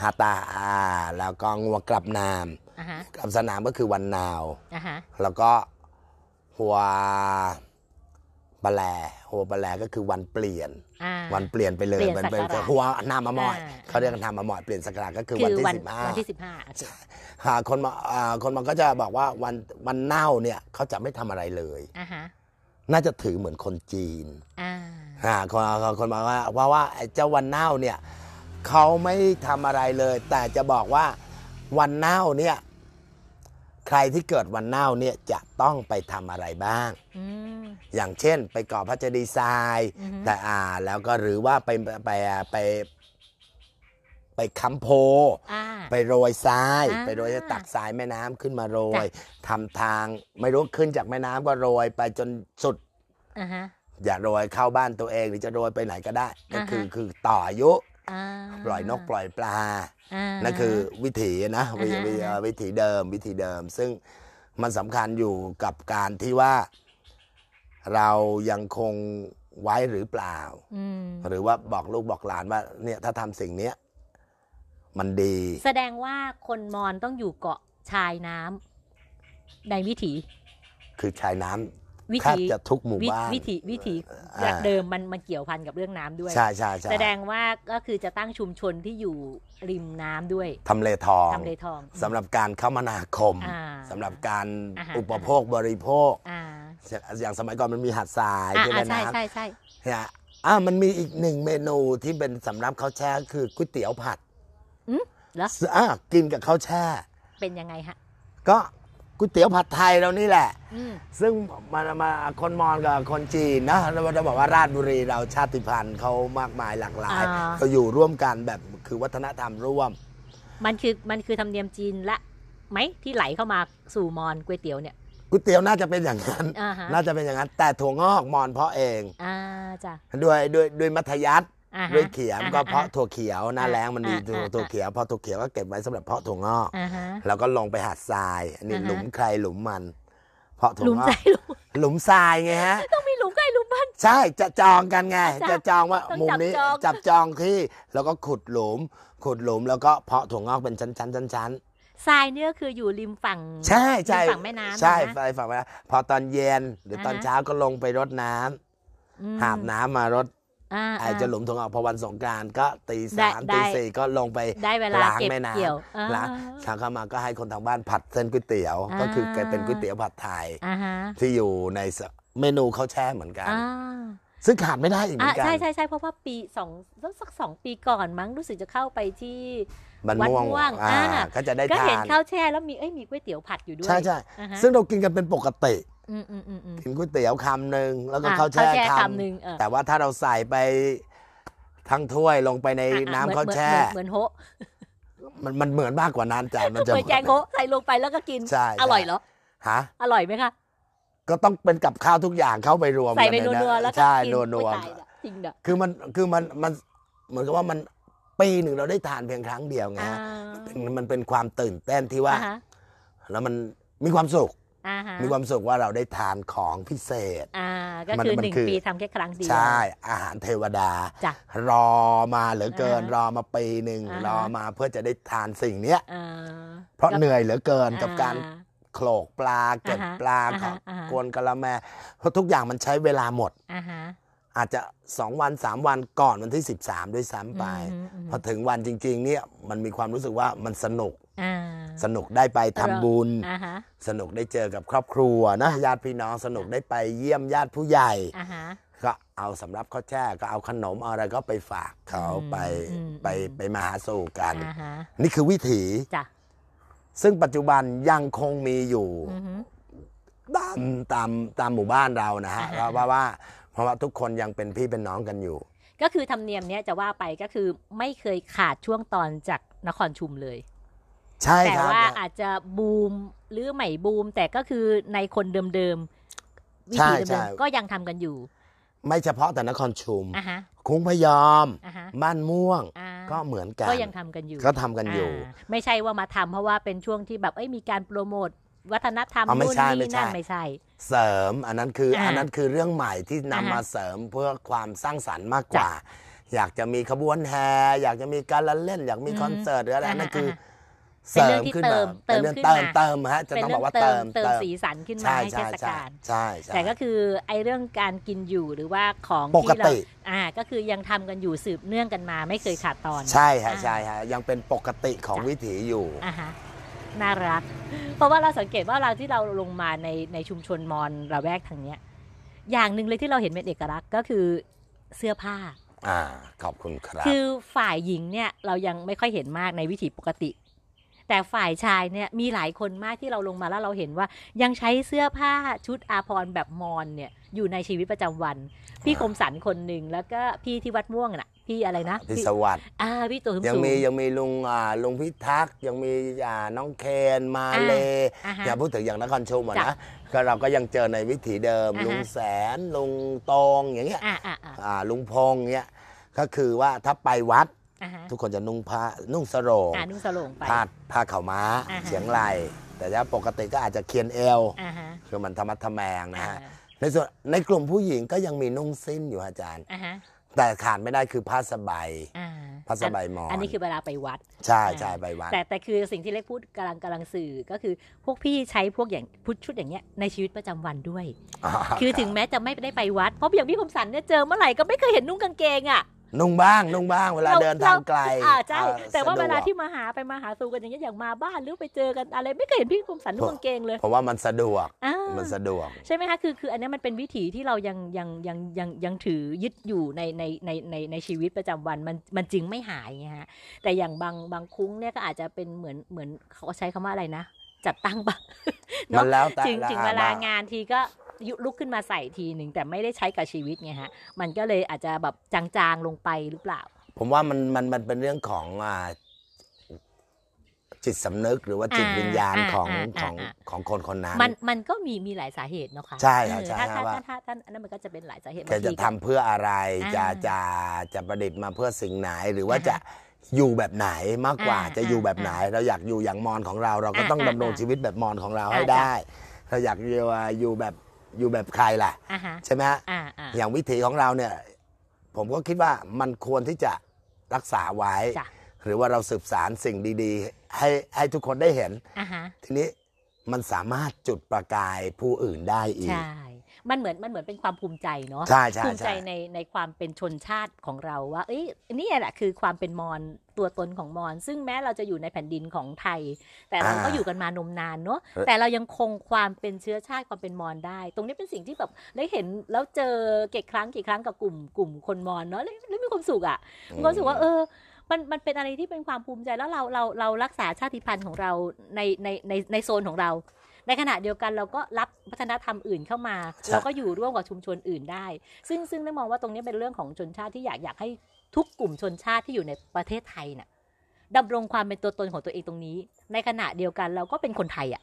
ฮาตาอ่าแล้วก็งัวกลับนามอ่าฮะกลับสนามก็คือวันนาวอ่าฮะแล้วก็ หัวปลาแลหัวปลาแลก็คือวันเปลี่ยน อ่า วันเปลี่ยนไปเลยเปลี่ยนมันเป็นศักราชหัวนามามอยอ่า เขาเรียกกันนามามอยเปลี่ยนสกราชก็คือคืวันอที่วันสิบห้าวันที่สิบห้าโอเคหาคนมาอ่าคนมันก็จะบอกว่าวันวันเน่าเนี่ยเขาจะไม่ทำอะไรเลย อ่าฮะน่าจะถือเหมือนคนจีนอ่าอ่าคนคนบอกว่าเพราะว่าไอ้เจ้าวันเน่าเนี่ยเขาไม่ทำอะไรเลย แต่จะบอกว่าวันเน่าเนี่ย ใครที่เกิดวันเน่าเนี่ยจะต้องไปทำอะไรบ้างอืมอย่างเช่น ไปก่อพระเจดีย์ทรายอือฮึแต่อ่าแล้วก็หรือว่าไปไปไปไปค้ำโพอ่าไปโรยทรายอ่าไปโรยตักทรายแม่น้ำขึ้นมาโรยจ้ทำทางไม่รู้ขึ้นจากแม่น้ำก็โรยไปจนสุดอ่าฮะอย่าโรยเข้าบ้านตัวเองหรือจะโรยไปไหนก็ได้ ก็คืออ่าฮะคือต่ออายุอ่า ปล่อยนกปล่อยปลาอ่านั่นคือวิถีนะวิอ่าฮะวิอ่าฮะวิถีเดิมวิถีเดิม ซึ่งมันสำคัญอยู่กับการที่ว่า เรายังคงไว้หรือเปล่าอืมหรือว่าบอกลูกบอกหลานว่า เนี่ยถ้าทำสิ่งเนี้ยมันดี แสดงว่าคนมอญต้องอยู่เกาะชายน้ำในวิถี คือชายน้ำ วิแทบถีจะทุกหมู่วิบ้าน วิถีวิถีอ่า เดิมมันมันเกี่ยวพันกับเรื่องน้ำด้วย ใช่ใช่ใช่แสดงว่าก็คือจะตั้งชุมชนที่อยู่ริมน้ำด้วยทำเลทองทำเลทอง สำหรับการคมนาคมอ่าสำหรับการอ่าฮะ อุปโภคบริโภค อ่าอย่างสมัยก่อนมันมีหัดทรายอ่าที่อ่าแม่ใช่น้ำ ใช่ใช่ เนี่ยอ่ามันมีอีกหนึ่งเมนูที่เป็นสำหรับข้าวแช่คือก๋วยเตี๋ยวผัดเหรอ อ่ากินกับข้าวแช่ เป็นยังไงฮะ ก็ ก๋วยเตี๋ยวผัดไทยเรานี่แหละ อืม ซึ่งมามาคนมอญกับคนจีนนะเราจะบอกว่าราชบุรีเราชาติพันธุ์เขามากมายหลากหลาย อ่าเขาอยู่ร่วมกันแบบคือวัฒนธรรมร่วม มันคือมันคือธรรมเนียมจีนละไหมที่ไหลเข้ามาสู่มอญก๋วยเตี๋ยวเนี่ย ก๋วยเตี๋ยวน่าจะเป็นอย่างนั้น อ่าฮะ น่าจะเป็นอย่างนั้น แต่ถั่วงอกมอญเพาะเอง อ่าจ้ะด้วยด้วยด้วยมัธยัสถ์ อ่าฮะด้วยเขียมอ่าฮะก็เพาะถั่วเขียวหน้าอ่าแรงมันมีอ่าถั่วอ่าถั่วเขียวพอถั่วเขียวก็เก็บไว้สำหรับเพาะถั่วงอก อ่าฮะ แล้วก็ลงไปหัดทรายอันนี้อ่าฮะ หลุมใครหลุมมัน เพาะถั่วหลุมงอใจกหลุมหลุมทรายไงฮะ ต้องมีหลุมใกล้หลุมบ้านใช่จะจองกันไง จ้ะจะจองว่าต้องมุมนี้จับจอง จับจองที่แล้วก็ขุดหลุม ขุดหลุมแล้วก็เพาะถั่วงอกเป็นชั้นชั้นชั้นชั้นทรายเนี่ยคืออยู่ริมฝั่งใช่ใช่ริมฝั่งแม่น้ำใช่นะ ไปฝั่งแม่น้ำพอตอนเย็นหรือตอนอ่าฮะ เช้าก็ลงไปรดน้ำอืมหาบน้ำมารด อ่าไอ้เจะหลุมถั่วงอกพอวันสงกรารก็ตีได้สามได้ตีสี่ก็ลงไปได้เวลาล้างเก็บแม่น้ำเกี่ยวอ่าล้างเช้าเข้ามาก็ให้คนทางบ้านผัดเส้นก๋วยเตี๋ยวอ่าก็คือเป็นก๋วยเตี๋ยวผัดไทย อ่าฮะที่อยู่ในสเมนูข้าวแช่เหมือนกัน อ่าซึ่งขาดไม่ได้อีกเหมือ่าอนกันใช่ใช่ใช่เพราะว่าปีสองสักสองปีก่อนมั้งรู้สึกจะเข้าไปที่ มันวัดม่วงม่วงอ่าอ่า ก็จะได้ก็ทาเห็นนข้าวแช่แล้วมีเอ้ยมีก๋วยเตี๋ยวผัดอยู่ด้วยใช่ใช่อ่าฮะซึ่งเรากินกันเป็นปกติ อืมอืมอืมอืม กินก๋วยเตี๋ยวคำหนึ่งแล้วก็อะข้าวแช่ข้าวแช่คคำหนึ่งเออำแต่ว่าถ้าเราใส่ไปทั้งถ้วยลงไปในอะอะน้ำเหมือข้าวแช่เหมือนเหมือนโฮะมันมันเหมือนมากกว่านั้นจ้ะมันจะ เหมือนแกงโฮะใส่ลงไปแล้วก็กิน ใช่ใช่ อร่อยเหรอ ฮะอร่อยไหมคะ ก็ต้องเป็นกับข้าวทุกอย่างเข้าไปรวมใส่ไปกันัวๆแล้วก็ใช่กินนัวนัวโอ้ยตายละจริงเด้อคือมันคือมันมันเหมือนกับว่ามันปีหนึ่งเราได้ทานเพียงครั้งเดียวไงอ่าฮะเป็นมันเป็นความตื่นเต้นที่ว่า อ่าฮะแล้วมันมีความสุข อ่าฮะมีความสุขว่าเราได้ทานของพิเศษ อ่าก็มันคือมันหนึ่งคือปีทำแค่ครั้งเดียว ใช่ อาหารเทวดา จ้ะรอมาเหลือเกิน อ่าฮะรอมาปีหนึ่งอ่าฮะ รอมาเพื่อจะได้ทานสิ่งเนี้ย อ่า เพราะก็เหนื่อยเหลือเกินกับการอ่โขลกปลาเก็บอ่าฮะปลาอ่าขฮะองอ่าฮะ กวนกะละแมเพราะทุกอย่างมันใช้เวลาหมด อ่าฮะ อาจจะ 2 วัน 3 วันก่อนวันที่ 13 ด้วยซ้ำไปอืมอืมพอถึงวันจริง ๆ เนี่ยมันมีความรู้สึกว่ามันสนุกอ่าสนุกได้ไปทำบุญอ่าฮะสนุกได้เจอกับครอบครัวนะญาติพี่น้องสนุกได้ไปเยี่ยมญาติผู้ใหญ่อ่าฮะก็เอาสำรับข้าวแช่ก็เอาขนมเอาอะไรก็ไปฝากเขาอืมไปอืมไปไปมาหาสู่กันอ่าฮะนี่คือวิถีจ้ะซึ่งปัจจุบันยังคงมีอยู่อือฮึตามตามตามหมู่บ้านเรานะฮะอ่าฮะเพราะว่าว่า เพราะว่าทุกคนยังเป็นพี่เป็นน้องกันอยู่ ก็คือธรรมเนียมเนี้ยจะว่าไปก็คือไม่เคยขาดช่วงตอนจากนครชุมเลย ใช่แต่ครับว่าอาจจะบูมหรือไม่บูม แต่ก็คือในคนเดิมๆวิใช่ธีใช่เดิมๆก็ยังทำกันอยู่ ไม่เฉพาะแต่นครชุมอะฮะคุ้งพยอมอะฮะบ้านม่วงอ่าก็เหมือนกัน ก็ยังทำกันอยู่ ก็ทำกันอยู่าไม่ใช่ว่ามาทำเพราะว่าเป็นช่วงที่แบบเอ้ยมีการโปรโมท วัฒนธรรมอ๋อไม่นู่นใช่นี่ไม่ใช่นั่นไม่ใช่ เสริมอันนั้นคืออ่าอันนั้นคือเรื่องใหม่ที่นำอ่าฮะมาเสริมเพื่อความสร้างสรรค์มากกว่า อยากจะมีขบวนแห่อยากจะมีการละเล่น อยากมีอืมคอนเสิร์ตหรืออะไรอ่าฮะนั่นคือเป็นเสริเรื่องมที่ขึ้นเติมามเติมเป็นเรื่องขึ้นเติมมาเติมฮะจะเป็นต้องบเรื่อกว่าเติเติมมเติมเติมสีสันขึ้นมาใช่ให้เทใช่ศใช่กาลใช่ใช่แต่ก็คือไอ้เรื่องการกินอยู่หรือว่าของปกที่เราติอ่าก็คือยังทำกันอยู่สืบเนื่องกันมาไม่เคยขาดตอน ใช่ฮะอ่าใช่ฮะยังเป็นปกติของจ้ะวิถีอยู่อ่าฮะ น่ารัก เพราะว่าเราสังเกตว่าเราที่เราลงมาในในชุมชนมอญระแวกทางเนี้ย อย่างหนึ่งเลยที่เราเห็นเป็นเอกลักษณ์ก็คือเสื้อผ้า อ่า ขอบคุณครับ คือฝ่ายหญิงเนี่ยเรายังไม่ค่อยเห็นมากในวิถีปกติ แต่ฝ่ายชายเนี่ยมีหลายคนมากที่เราลงมาแล้วเราเห็นว่ายังใช้เสื้อผ้าชุดอาภรณ์แบบมอญเนี่ย อยู่ในชีวิตประจำวัน พี่คมสันคนหนึ่งแล้วก็พี่ที่วัดม่วงน่ะ พี่อะไรนะพิสวัสดิ์อ่าพี่ตัวสูงยังสูงมียังมีลุงอ่าลุงพิทักษ์ยังมีอ่าน้องเคนมาอ่าเลอ่าฮะอย่าพูดถึงอย่างนครชุมอะจ้ะนะก็เราก็ยังเจอในวิถีเดิมอ่าฮะลุงแสนลุงตงอย่างเงี้ยอ่าอ่าอ่าอ่าลุงพงเงี้ยก็คือว่าถ้าไปวัดอ่าฮะทุกคนจะนุ่งผ้านุ่งสโรงอ่านุ่งสโลงไปผ้าผ้าขาวม้าอ่าฮะเฉียงไหลแต่ถ้าปกติก็อาจจะเคียนเอวอ่าฮะคือมันธรรมะทแมงนะอ่าฮะ ในส่วนในกลุ่มผู้หญิงก็ยังมีนุ่งสิ้นอยู่อาจารย์ อ่าฮะแต่ขาดไม่ได้คือผ้าสบาย อ่าผ้าสบายหมอนอันนี้คือเวลาไปวัด ใช่ใช่ไปวัดแต่แต่คือสิ่งที่เล็กพูดกำลังกำลังสื่อก็คือพวกพี่ใช้พวกอย่างพุทธชุดอย่างเงี้ยในชีวิตประจำวันด้วย คือถึงแม้จะไม่ได้ไปวัดเพราะอย่างพี่คมสันเนี่ยเจอเมื่อไหร่ก็ไม่เคยเห็นนุ่งกางเกงอะ นุ่งบ้างนุ่งบ้างเวลาเดินทางไกลอ่าใช่อ่แต่ว่าสะดเวลาที่มาหาไปมาหาสู่กันอย่างเงี้ยอย่างมาบ้านหรือไปเจอกันอะไรไม่เคยเห็นพี่คมสันนุ่งกางเกงเลยเพราะว่ามันสะดวกอ่ามันสะดวกใช่ไหมคะคือคืออันเนี้ยมันเป็นวิถีที่เรายังยังยังยังยังถือยึดอยู่ในในในในในชีวิตประจำวันมันมันจึงไม่หายไงฮะแต่อย่างบางบางคุ้งเนี่ยก็อาจจะเป็นเหมือนเหมือนเขาใช้คำว่าอะไรนะจัดตั้งบางเนมัอะนแล้วแต่ถึงละถึงอ่เวลาบ้งานทีก็ยุลุกขึ้นมาใส่ทีหนึ่งแต่ไม่ได้ใช้กับชีวิตไงฮะ มันก็เลยอาจจะแบบจางๆลงไปหรือเปล่า ผมว่ามันมันมันเป็นเรื่องของอ่าจิตสำนึกหรือว่าจิตอ่าวิญญาณอ่าของอ่าของอ่าของคนคนนั้น มันมันก็มีมีหลายสาเหตุเนาะค่ะใช่ครับเออใช่ถ้าครัถ้าบว่าถ้าถ้าถ้าอันนั้นมันก็จะเป็นหลายสาเหตุแกจะบางทีก็ทำเพื่ออะไรอ่าจะจะจะประดิษฐ์มาเพื่อสิ่งไหนหรือว่าอ่าฮะจะอยู่แบบไหนมากกว่าอ่าจะอยู่แบบไหนอ่าเราอยากอยู่อย่างมอนของเรา เราก็อ่าต้องอ่าดำรงอ่าชีวิตแบบมอนของเราอ่าให้จ้ะได้ เราอยากอยู่อยู่แบบ อยู่แบบใครล่ะ อ่าฮะใช่ไหมฮะอ่าอ่าอย่างวิถีของเราเนี่ย ผมก็คิดว่ามันควรที่จะรักษาไว้ จ้ะหรือว่าเราสืบสารสิ่งดี ๆ ให้ให้ทุกคนได้เห็น อ่าฮะทีนี้มันสามารถจุดประกายผู้อื่นได้อีก ใช่ มันเหมือนมันเหมือนเป็นความภูมิใจเนาะ ใช่ใช่ภูมิใจใช่ ในในความเป็นชนชาติของเราว่า เอ้ยนี่แหละคือความเป็นมอญ ตัวตนของมอญซึ่งแม้เราจะอยู่ในแผ่นดินของไทย แต่เราก็อยู่กันมานมนานเนาะแต่เรายังคงความเป็นเชื้อชาติความเป็นมอญได้ ตรงนี้เป็นสิ่งที่แบบได้เห็นแล้วเจอกี่ครั้งกี่ครั้งกับกลุ่มกลุ่มคนมอญเนาะแล้วแล้วมีความสุขอะมีความรู้สึกว่าเออมันมันเป็นอะไรที่เป็นความภูมิใจแล้วเราเราเรารักษาชาติพันธุ์ของเราในในในในโซนของเรา ในขณะเดียวกันเราก็รับวัฒนธรรมอื่นเข้ามาใช่เราก็อยู่ร่วมกับชุมชนอื่นได้ ซึ่งซึ่งได้มองว่าตรงนี้เป็นเรื่องของชนชาติที่อยากอยากให้ ทุกกลุ่มชนชาติที่อยู่ในประเทศไทยน่ะดำรงความเป็นตัวตนของตัวเองตรงนี้ ในขณะเดียวกันเราก็เป็นคนไทยอะ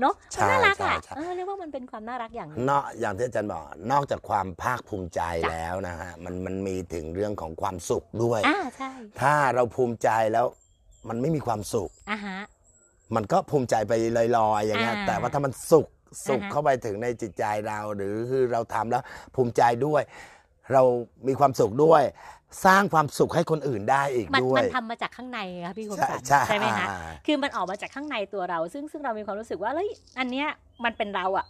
เนาะใช่มันน่ารักอะใช่ใช่เออเรียกว่ามันเป็นความน่ารักอย่างหนึงนอกอย่างที่อาจารย์บอกนอกจากความภาคภูมิใจจ้ะแล้วนะฮะมันมันมีถึงเรื่องของความสุขด้วยอ่าใช่ถ้าเราภูมิใจแล้วมันไม่มีความสุขอ่าฮะมันก็ภูมิใจไปลอยๆอย่างเงี้ยอ่าแต่ว่าถ้ามันสุขสุขอ่าฮะเข้าไปถึงในจิตใจเรา หรือคือเราทำแล้วภูมิใจด้วย เรามีความสุขด้วย สร้างความสุขให้คนอื่นได้อีกมันด้วมัยนทำมาจากข้างในไงคะพี่คมใช่สันใช่ใช่ไหมคะอ่าคือมันออกมาจากข้างในตัวเรา ซึ่งซึ่งเรามีความรู้สึกว่าเฮ้ยอันเนี้ยมันเป็นเราอะ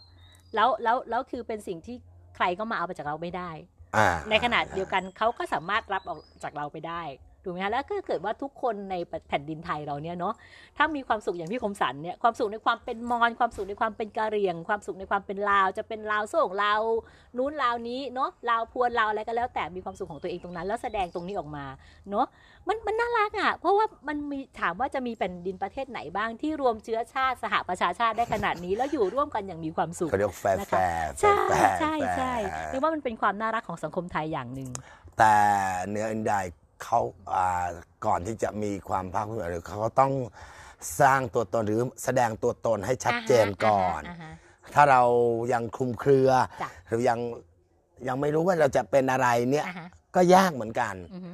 แล้วแล้วแล้วคือเป็นสิ่งที่ใครก็มาเอาไปจากเราไม่ได้อ่าในขณะเดียวกันเขาก็สามารถรับออกจากเราไปได้ ถูกไหมฮะแล้วก็เกิดว่าทุกคนในแผ่นดินไทยเราเนี่ยเนาะถ้ามีความสุขอย่างพี่คมสันเนี่ยความสุขในความเป็นมอญความสุขในความเป็นกะเหรี่ยง ความสุขในความเป็นลาว จะเป็นลาวโส่งลาวนู้นลาวนี้เนาะลาวพวนลาวอะไรก็แล้ว แต่มีความสุขของตัวเองตรงนั้น แล้วแสดงตรงนี้ออกมาเนาะมันมันน่ารักอะเพราะว่ามันมีถามว่าจะมีแผ่นดินประเทศไหนบ้างที่รวมเชื้อชาติสหประชาชาติได้ขนาดนี้ แล้วอยู่ร่วมกันอย่างมีความสุขเขาเรียกแฟร์นะแฟคะร์ใช่แฟร์ใช่แฟร์ใช่เรียกว่ามันเป็นความน่ารักของสังคมไทยอย่างหนึ่งแต่เหนืออื่นใด เขาอ่าก่อนที่จะมีความภาคภูมิใจหรือเขาก็ต้องสร้างตัวตนหรือแสดงตัวตนให้ชัดเจนก่อนาฮะถ้าเรายังคลุมเครือจ้ะหรือยังยังไม่รู้ว่าเราจะเป็นอะไรเนี่ยอ่าฮะก็ยากเหมือนกันอือฮึ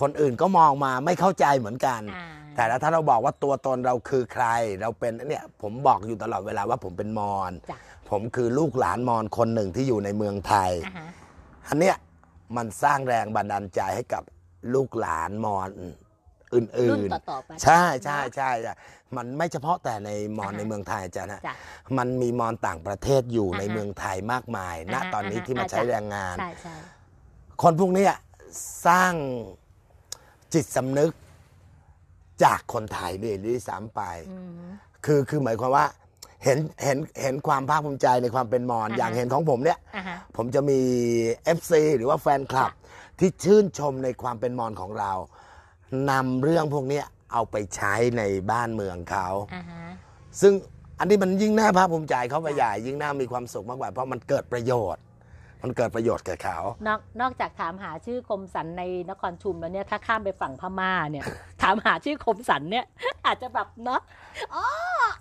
คนอื่นก็มองมาไม่เข้าใจเหมือนกันอ่าแต่ถ้าเราบอกว่าตัวตนเราคือใคร เราเป็นเนี่ยผมบอกอยู่ตลอดเวลาว่าผมเป็นมอญจ้ะผมคือลูกหลานมอญคนหนึ่งที่อยู่ในเมืองไทยอ่าฮะอันเนี้ยมันสร้างแรงบันดาลใจให้กับ ลูกหลานมอญอรุ่ื่นนต่อๆไป ๆ ใช่ใช่ใช่ใช่มันไม่เฉพาะแต่ในมอญอ่าฮะในเมืองไทยจ้ะนะจ้ะมันมีมอญต่างประเทศอยู่อ่าฮะในเมืองไทยมากมาย ณอ่าฮะตอนนี้อ่าฮะที่มาอ่าใช้จ้ะ แรงงาน ใช่ใช่ คนพวกเนี้ยสร้างจิตสำนึกจากคนไทยด้วยด้วยซ้ำไป อืม คือคือหมายความว่าเห็นเห็นเห็นความภาคภูมิใจในความเป็นมอญอ่าฮะ อย่างเห็นของผมเนี่ย อ่าฮะ ผมจะมี FC หรือว่าแฟนคลับ ที่ชื่นชมในความเป็นมอญของเรานำเรื่องพวกเนี้ยเอาไปใช้ในบ้านเมืองเขาอ่าฮะ ซึ่งอันนี้มันยิ่งน่าภาคภูมิใจเขาไปจ้ะใหญ่ยิ่งน่ามีความสุขมากกว่าเพราะมันเกิดประโยชน์ มันเกิดประโยชน์แก่เขานอกนอกจากถามหาชื่อคมสันในนครชุมแล้วเนี่ยถ้าข้ามไปฝั่งพม่าเนี่ย ถามหาชื่อคมสันเนี่ย อาจจะแบบเนาะ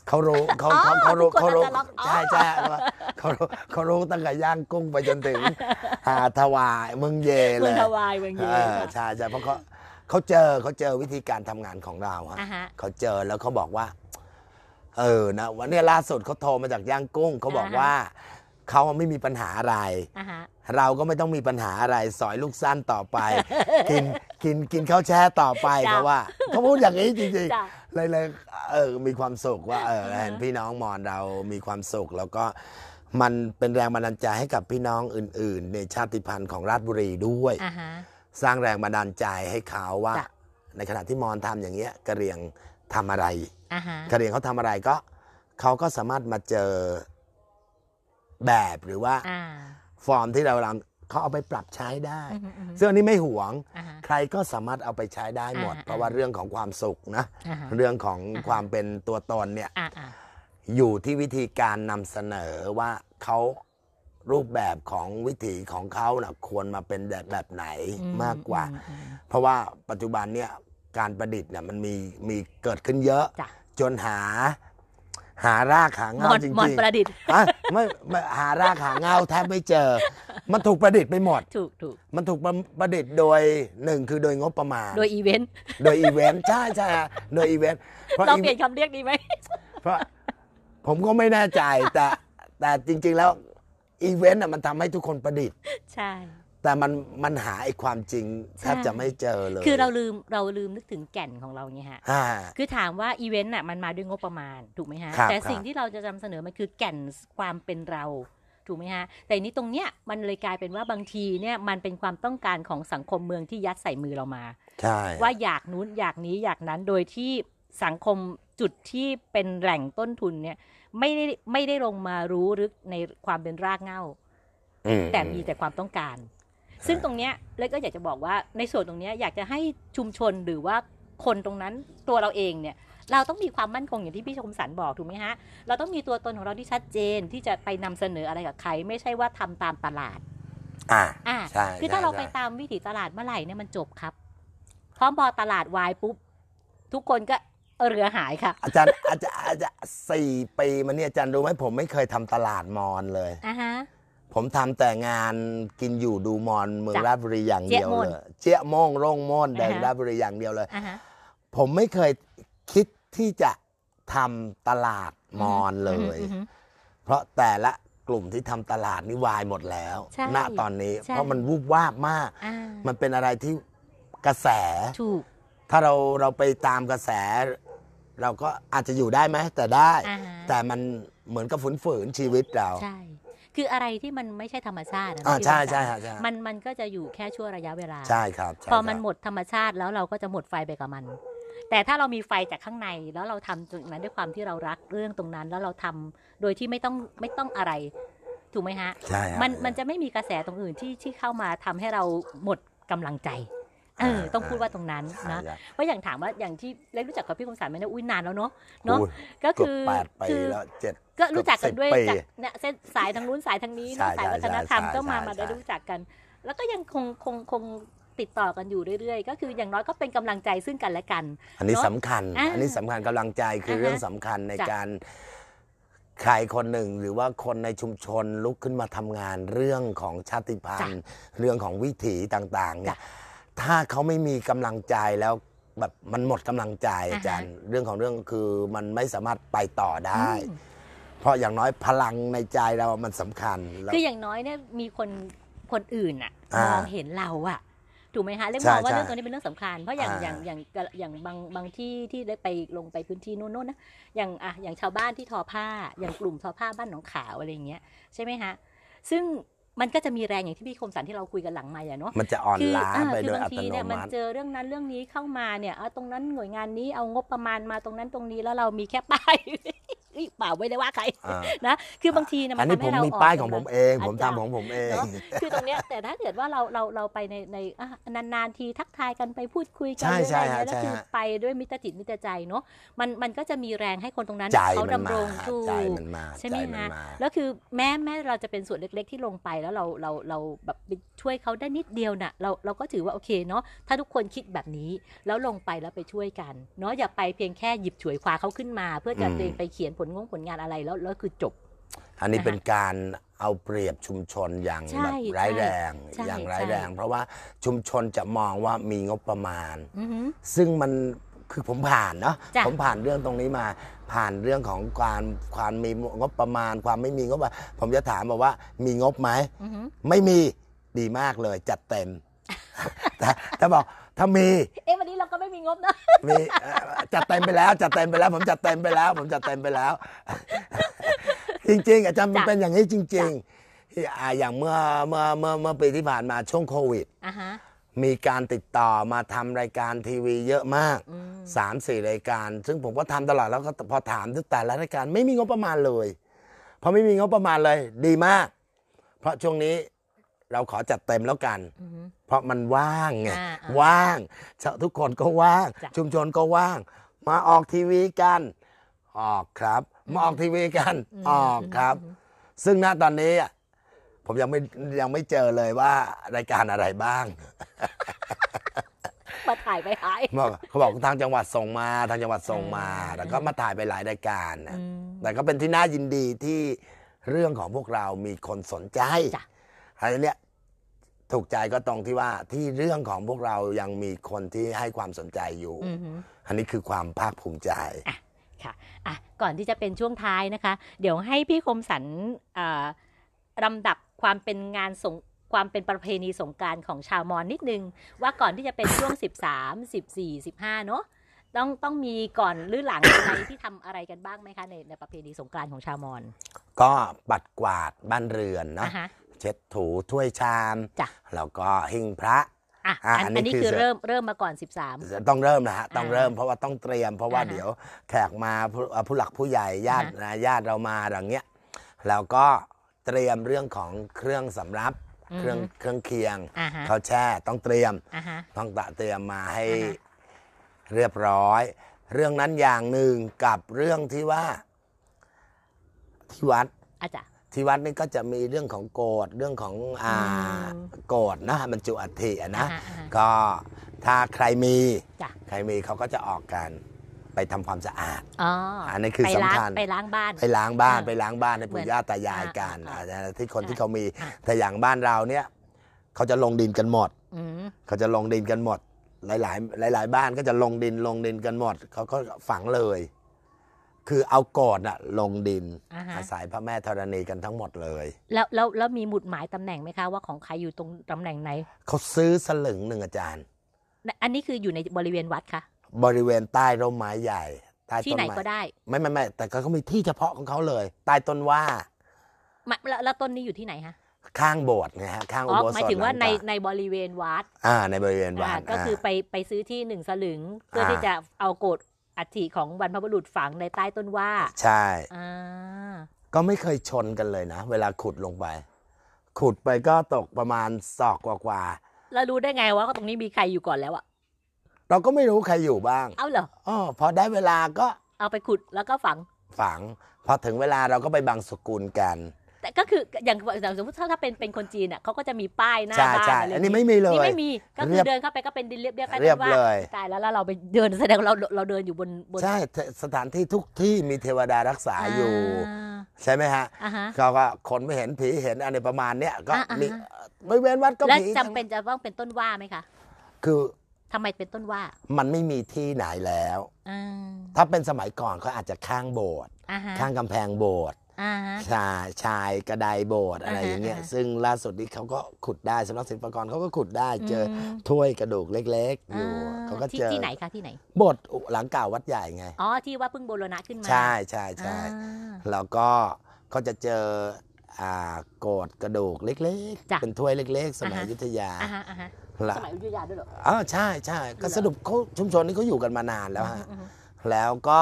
เขารู้เขาอ๋อเขาเขารู้ทุกคนเขารู้อาจจะรับอ๋อใช่ใช่ว่าเขารู้เขารู้ตั้งแต่ย่างกุ้งไปจนถึงหาถวายเมืองเยเลเมืองยฮาวายเมืองเยเออค่ะใช่ใช่เพราะเขาเขาเจอเขาเจอวิธีการทำงานของเราฮะอ่าฮะเขาเจอแล้วเขาบอกว่า เออนะวันนี้ล่าสุดเขาโทรมาจากย่างกุ้งเขาบอกอ่าฮะว่า เขาไม่มีปัญหาอะไร อ่าฮะ เราก็ไม่ต้องมีปัญหาอะไร สอยลูกสั้นต่อไป กินกินกินข้าวแช่ต่อไปจ้ะเพราะว่าเขาพูดอย่างนี้จริงจ้ะ ๆเลยเลยเออมีความสุขว่าเอออ่าฮะเห็นพี่น้องมอนเรามีความสุข แล้วก็มันเป็นแรงบันดาลใจให้กับพี่น้องอื่น ๆ ในชาติพันธุ์ของราชบุรีด้วย อ่าฮะ สร้างแรงบันดาลใจให้เขาว่า จ้ะ ในขณะที่มอนทำอย่างเงี้ยกะเหรียงทำอะไร อ่าฮะกะเหรียงเขาทำอะไรก็เขาก็สามารถมาเจอ แบบหรือว่าอ่า ฟอร์มที่เราทำเขาเอาไปปรับใช้ได้ อือฮึอือฮึซึ่งอันนี้ไม่หวง อ่าฮะ ใครก็สามารถเอาไปใช้ได้หมด อ่า เพราะว่าเรื่องของความสุขนะอ่าฮะ เรื่องของอ่าฮะความเป็นตัวตนเนี่ย อ่าอ่า อยู่ที่วิธีการนำเสนอว่าเขารูปแบบของวิถีของเขานะควรมาเป็นแบบแบบไหนอืมากกว่า อืมอืมเพราะว่าปัจจุบันเนี่ยการประดิษฐ์เนี่ยมันมีมีเกิดขึ้นเยอะ จ้ะ จนหา หารากหาเงานจริงหมอนๆประดิษฐ์อะไม่หารากหาเงาแทบไม่เจอ มันถูกประดิษฐ์ไปหมด ถูกถูกมันถูกประประดิษฐ์โดยหนึ่งคือโดยงบประมาณ โดยอีเวนต์ โดยอีเวนต์ใช่ใช่โดยอีเวนต์เราเปลี่ยนคำเรียกดีไหมเพราะผมก็ไม่แน่ใจแต่แต่จริง ๆ แล้วอีเวนต์อะมันทำให้ทุกคนประดิษฐ์ ใช่ แต่มันมันหาไอ้ความจริงแทบใช่จะไม่เจอเลย คือเราลืมเราลืมนึกถึงแก่นของเราไงฮะอ่าคือถามว่าอีเวนต์น่ะมันมาด้วยงบประมาณถูกไหมฮะครับแต่ครับสิ่งที่เราจะนำเสนอมันคือแก่นความเป็นเราถูกไหมฮะ แต่นี้ตรงเนี้ยมันเลยกลายเป็นว่าบางทีเนี่ยมันเป็นความต้องการของสังคมเมืองที่ยัดใส่มือเรามา ใช่ ว่าอยากนู้นอยากนี้อยากนั้นโดยที่สังคมจุดที่เป็นแหล่งต้นทุนเนี่ยไม่ได้ไม่ได้ลงมารู้ลึกในความเป็นรากเหง้าอืมแต่มีแต่ความต้องการ ซึ่งตรงเนี้ยเลยก็อยากจะบอกว่าในส่วนตรงเนี้ยอยากจะให้ชุมชนหรือว่าคนตรงนั้นตัวเราเองเนี่ยเราต้องมีความมั่นคงอย่างที่พี่ชมสันบอกถูกไหมฮะ เราต้องมีตัวตนของเราที่ชัดเจนที่จะไปนำเสนออะไรกับใคร ไม่ใช่ว่าทำตามตลาด อ่าอ่าใช่คือถ้าใช่เราใช่ไปตามวิถีตลาดเมื่อไหร่เนี่ยมันจบครับเพราะพอตลาดวายปุ๊บ ทุกคนก็เรือหายค่ะ อาจารย์อาจารย์อาจารย์สี่ปีมาเนี่ยอาจารย์รู้ไหมผมไม่เคยทำตลาดมอนเลยอ่าฮะ ผมทำแต่งานกินอยู่ดูมอนเมืองจ้ะราชบุรีอย่างเดียวเจี๊ยะม่วนเลยเจี๊ยะโม่งโร่งโม่นแดงอ่าฮะ ราชบุรีอย่างเดียวเลย อ่าฮะ ผมไม่เคยคิดที่จะทำตลาดมอนเลย อือฮึเพราะแต่ละกลุ่มที่ทำตลาดนี่วายหมดแล้วใช่ณตอนนี้ใช่ เพราะมันวูบวาบมาก อ่ามันเป็นอะไรที่กระแส ถูกถ้าเราเราไปตามกระแส เราก็อาจจะอยู่ได้ไหมแต่ได้ อ่าฮะแต่มันเหมือนกับฝืนฝืนๆชีวิตเรา ใช่ คืออะไรที่มันไม่ใช่ธรรมชาตินะอ่าพี่ใช่วสันต์ใช่ฮะใช่มันมันก็จะอยู่แค่ชั่วระยะเวลาใช่ครับใช่พอมันครับหมดธรรมชาติแล้วเราก็จะหมดไฟไปกับมัน แต่ถ้าเรามีไฟจากข้างในแล้วเราทำตรงนั้นด้วยความที่เรารักเรื่องตรงนั้น แล้วเราทำโดยที่ไม่ต้องไม่ต้องอะไรถูกไหมฮะใช่ฮะมันมันจะไม่มีกระแสตรงอื่นที่ที่เข้ามาทำให้เราหมดกำลังใจ เออต้องพูดว่าตรงนั้นใช่นะใช่เพราะอย่างถามว่าอย่างที่เล็กรู้จักกับพี่คมสันไหมเนี่ยอุ้ยนานแล้วเนาะเนาะอุ้ยก็เกือบคือแปดปีคือแล้วเจ็ดก็รู้จักกันด้วยเกือบ10ปีจากเนี่ยเส้นสายทางนู้นสายทางนี้ใช่เนาะสายวัฒนธรรมใช่ก็มาใช่มาได้ใช่รู้จักกัน แล้วก็ยังคงคงคงติดต่อกันอยู่เรื่อยๆ ก็คืออย่างน้อยก็เป็นกำลังใจซึ่งกันและกัน อันนี้เนอะสำคัญอ่าอันนี้สำคัญกำลังใจคืออาฮะเรื่องสำคัญในจ้ะการใครคนหนึ่งหรือว่าคนในชุมชนลุกขึ้นมาทำงานเรื่องของชาติพันธุ์ เรื่องของวิถีต่างๆเนี่ยจ้ะ ถ้าเขาไม่มีกำลังใจแล้วแบบมันหมดกำลังใจอ่าฮะ อาจารย์ เรื่องของเรื่องคือมันไม่สามารถไปต่อได้อืมเพราะอย่างน้อยพลังในใจเรามันสำคัญแล้ว คืออย่างน้อยเนี่ยมีคนคนอื่นอะอ่ามมองเห็นเราอะถูกไหมคะเล็กใช่มองว่าใช่เรื่องตรงนี้เป็นเรื่องสำคัญเพราะอย่างอ่าอย่างอย่างอย่างบางบางที่ที่ได้ไปลงไปพื้นที่นู่นๆนะอย่างอะอย่างชาวบ้านที่ทอผ้า อย่างกลุ่มทอผ้าบ้านหนองขาวอะไรอย่างเงี้ยใช่ไหมฮะซึ่ง มันก็จะมีแรงอย่างที่พี่คมสันที่เราคุยกันหลังไมค์อะเนาะมันจะอ่อนคือล้าอ่าไปคืโดยบางอัตทีโนเนี่ยมันมัติเจอเรื่องนั้นเรื่องนี้เข้ามาเนี่ยเอาตรงนั้นหน่วยงานนี้เอางบประมาณมาตรงนั้นตรงนี้แล้วเรามีแค่ป้าย เอ้ยเปล่าไม่ได้ว่าใครอ่านะคือบางทีเนี่ยมัอันนนี้ทำผให้มเรามีอ่อนป้ายของกำผลัมเอง ผมอาจารทำย์ของผมเอง เนาะคือตรงเนี้ยแต่ถ้าเกิดว่าเราเราเราไปในในอะนานๆทีทักทายกันไปพูดคุยกันใช่หรืออะไรใช่เงี้ยฮะแล้วคือใช่ฮะ ไปด้วยมิตรจิตมิตรใจเนาะมันมันก็จะมีแรงให้คนตรงนั้นใจเขามันดำรมางถูกใจมันมาใช่ไหมใจนฮะมาแล้วคือแม้แม้เราจะเป็นส่วนเล็ก ๆ ที่ลงไปแล้วเราเราเราแบบไปช่วยเขาได้นิดเดียวน่ะเราเราก็ถือว่าโอเคเนาะถ้าทุกคนคิดแบบนี้แล้วลงไปแล้วไปช่วยกันเนาะอย่าไปเพียงแค่หยิบฉวยคว้าเขาขึ้นมา เพื่อจะอืม ตัวเองไปเขียนผลงงผลงานอะไรแล้วแล้วคือจบ อันนี้นะคะเป็นการเอาเปรียบชุมชนอย่างใช่แบบร้ายแรงใช่อย่างร้ายใช่แรงเพราะว่าชุมชนจะมองว่ามีงบประมาณ อือหือ ซึ่งมันคือผมผ่านเนาะจ้ะผมผ่านเรื่องตรงนี้มา ผ่านเรื่องของการความมีงบประมาณ ความไม่มีงบประมาณผมจะถามบอกว่ามีงบไหม อือหือ ไม่มีดีมากเลยจัดเต็ม แต่ถ้าบอก ถ้ามี เอ๊ะวันนี้เราก็ไม่มีงบนะมีเอ่อจัดเต็มไปแล้วจัดเต็มไปแล้ว ผมจัดเต็มไปแล้ว ผมจัดเต็มไปแล้ว จริง ๆ อาจารย์มันจ้ะเป็นอย่างนี้จริงๆที่อ่าอย่างเมื่อเมื่อเมื่อเมื่อปีที่ผ่านมาช่วงโควิดอะฮะมีการติดต่อมาทำรายการทีวีเยอะมากอืมสามสี่รายการ ซึ่งผมก็ทำตลอดแล้วก็พอถามทุกแต่ละรายการไม่มีงบประมาณเลยพอไม่มีงบประมาณเลย ดีมาก เพราะช่วงนี้เราขอจัดเต็มแล้วกันอือหือ เพราะมันว่างไงอ่าอ่าว่างชาวทุกคนก็ว่าง จ้ะ ชุมชนก็ว่าง มาออกทีวีกัน ออกครับ มาออกทีวีกัน ออกครับ ซึ่งณตอนนี้อะผมยังไม่ยังไม่เจอเลยว่ารายการอะไรบ้าง มาถ่ายไปหาย บอกเขาบอกทางจังหวัดส่งมาทางจังหวัดส่งมาอ่า แล้วก็มาถ่ายไปหลายรายการนะอืม แต่ก็เป็นที่น่ายินดีที่เรื่องของพวกเรามีคนสนใจจ้ะ อันเนี้ย ถูกใจก็ตรงที่ว่าที่เรื่องของพวกเรายังมีคนที่ให้ความสนใจอยู่ อือหืออันนี้คือความภาคภูมิใจ ค่ะอะก่อนที่จะเป็นช่วงท้ายนะคะ เดี๋ยวให้พี่คมสันอ่าลำดับความเป็นงานสงความเป็นประเพณีสงกรารของชาวมอญนิดนึง ว่าก่อนที่จะเป็นช่วง 13 14 15เนอะต้องต้องมีก่อนหรือหลังอะไรที่ทำอะไรกันบ้างไหมคะในในประเพณีสงกรารของชาวมอญก็ปัดกวาดบ้านเรือนนะ อะฮะ เช็ดถูถ้วยชามจ้ะ แล้วก็หิ้งพระ อะอะอันอันนี้อันนี้คือคือเริ่มเริ่มมาก่อน 13 ต้องเริ่มนะฮะต้องอ่าเริ่มเพราะว่าต้องเตรียม เพราะว่าอ่าฮะเดี๋ยวแขกมาผู้เอ่อผู้หลักผู้ใหญ่ญาติอ่าฮะนะญาติเรามาอย่างเงี้ยแล้วก็เตรียมเรื่องของเครื่องสำรับอือฮึเครื่องเครื่องเคียงอ่าฮะ เขาวแช่ต้องเตรียม อะฮะ ต้องตะเตรียมมาให้อ่าฮะ เรียบร้อย เรื่องนั้นอย่างหนึ่งกับเรื่องที่ว่าที่วัดอาจารย์ ที่วัดนี่ก็จะมีเรื่องของโกรธเรื่องของอ่าอืมโกรธนะบรรจุอัฐิอะนะอ่าฮะอ่าฮะก็ถ้าใครมีจ้ะใครมีเขาก็จะออกกันไปทำความสะอาดอ๋ออันนี้คือไปล้างสำคัญไปล้างบ้าน ไปล้างบ้านอ่าไปล้างบ้านให้เหมืปู่อนย่าตายายอ่ากันอ่าอาจจะที่คนใช่ที่เขามีอ่าแต่อย่างบ้านเราเนี่ยเขาจะลงดินกันหมดอืมเขาจะลงดินกันหมด หลาย ๆ หลาย ๆ บ้านก็จะลงดินลงดินกันหมดเขาก็ฝังเลย คือเอาโกอดอะลงดิน อ่าฮะ อาศัยพระแม่ธรณีกันทั้งหมดเลย แล้วแล้วแล้วมีหมุดหมายตำแหน่งไหมคะว่าของใครอยู่ตรงตำแหน่งไหน เขาซื้อสลึงหนึ่งอาจารย์ อันนี้คืออยู่ในบริเวณวัดคะบริเวณใต้ร่มไม้ใหญ่ ใต้ที่ต้นไหนไม้ก็ได้ไม่ไม่ไม่แต่เขามีที่เฉพาะของเขาเลย ใต้ต้นว่า มาแล้วแล้วต้นนี้อยู่ที่ไหนฮะข้างโบสถ์นะฮะข้างอ๋อุอโบสถหมายถึงว่าลัในเก่ในบริเวณวัดอ่าในบริเวณวัอ่าดก็คืออ่าไปไปซื้อที่หนึ่งสลึง เพื่ออ่าที่จะเอาโกด อัฐิของบรรพบุรุษฝังในใต้ต้นว่า ใช่อ่าก็ไม่เคยชนกันเลยนะ เวลาขุดลงไป ขุดไปก็ตกประมาณศอกกว่าแล้วรู้ได้ไงว่าตรงนี้มีใครอยู่ก่อนแล้วอะๆเราก็ไม่รู้ใครอยู่บ้างเอ้าเหรอ อ๋อพอได้เวลาก็เอาไปขุดแล้วก็ฝังฝัง พอถึงเวลาเราก็ไปบังสกุลกัน แต่ก็คืออย่างอย่างสมมติถ้าถ้าเป็นเป็นคนจีนอะเขาก็จะมีป้ายหน้าใช่บ้านใช่อะไรอันนี้ไม่มีเลยนี่ไม่มีก็คืเรีอยบเดินเข้าไปก็เป็นดินเรียบเรียบใต้เรียบต้นว่าเลยตายแล้วแล้วเราไปเดินแสดงว่าเราเราเดินอยู่บนบนใช่สถานที่ทุกที่มีเทวดารักษาอยู่าใช่ไหมฮะอ่าฮะเขาก็คนไม่เห็นผีเห็นอะไรประมาณเนี้ยก็อ่าอ่ามีบริเวณวัดก็แล้วผีจำเป็นจะต้องเป็นต้นว่าไหมคะคือทำไมเป็นต้นว่า มันไม่มีที่ไหนแล้วอ่าถ้าเป็นสมัยก่อนเขาอาจจะข้างโบสถ์อ่าฮะข้างกำแพงโบสถ์ อ่าฮะ ชายชายกระไดโบสถ์อะไรอ่าฮะอย่างเงี้ยอ่าฮะซึ่งล่าสุดนี้เขาก็ขุดได้สำนักศิลปากรเขาก็ขุดได้เจออม ถ้วยกระดูกเล็ก ๆ อยู่อ่เขาก็ที่เจอที่ไหนคะที่ไหน โบสถ์หลังเก่าวัดใหญ่ไง อ๋อที่ว่าเพิ่งบูรณะขึ้นมาใช่ใช่ใช่อ่า แล้วก็ก็จะเจออ่าโกดกระดูกเล็กจ้ะๆ เป็นถ้วยเล็ก ๆ สมัยอ่าฮะ อยุธยาอ่าฮะอ่าฮะละสมัยอยุธยาด้วยเหรอ อ๋อใช่ใช่ก็เหรอสรุปเขาชุมชนนี้เขาอยู่กันมานานแล้วฮะ อืมอืม แล้วก็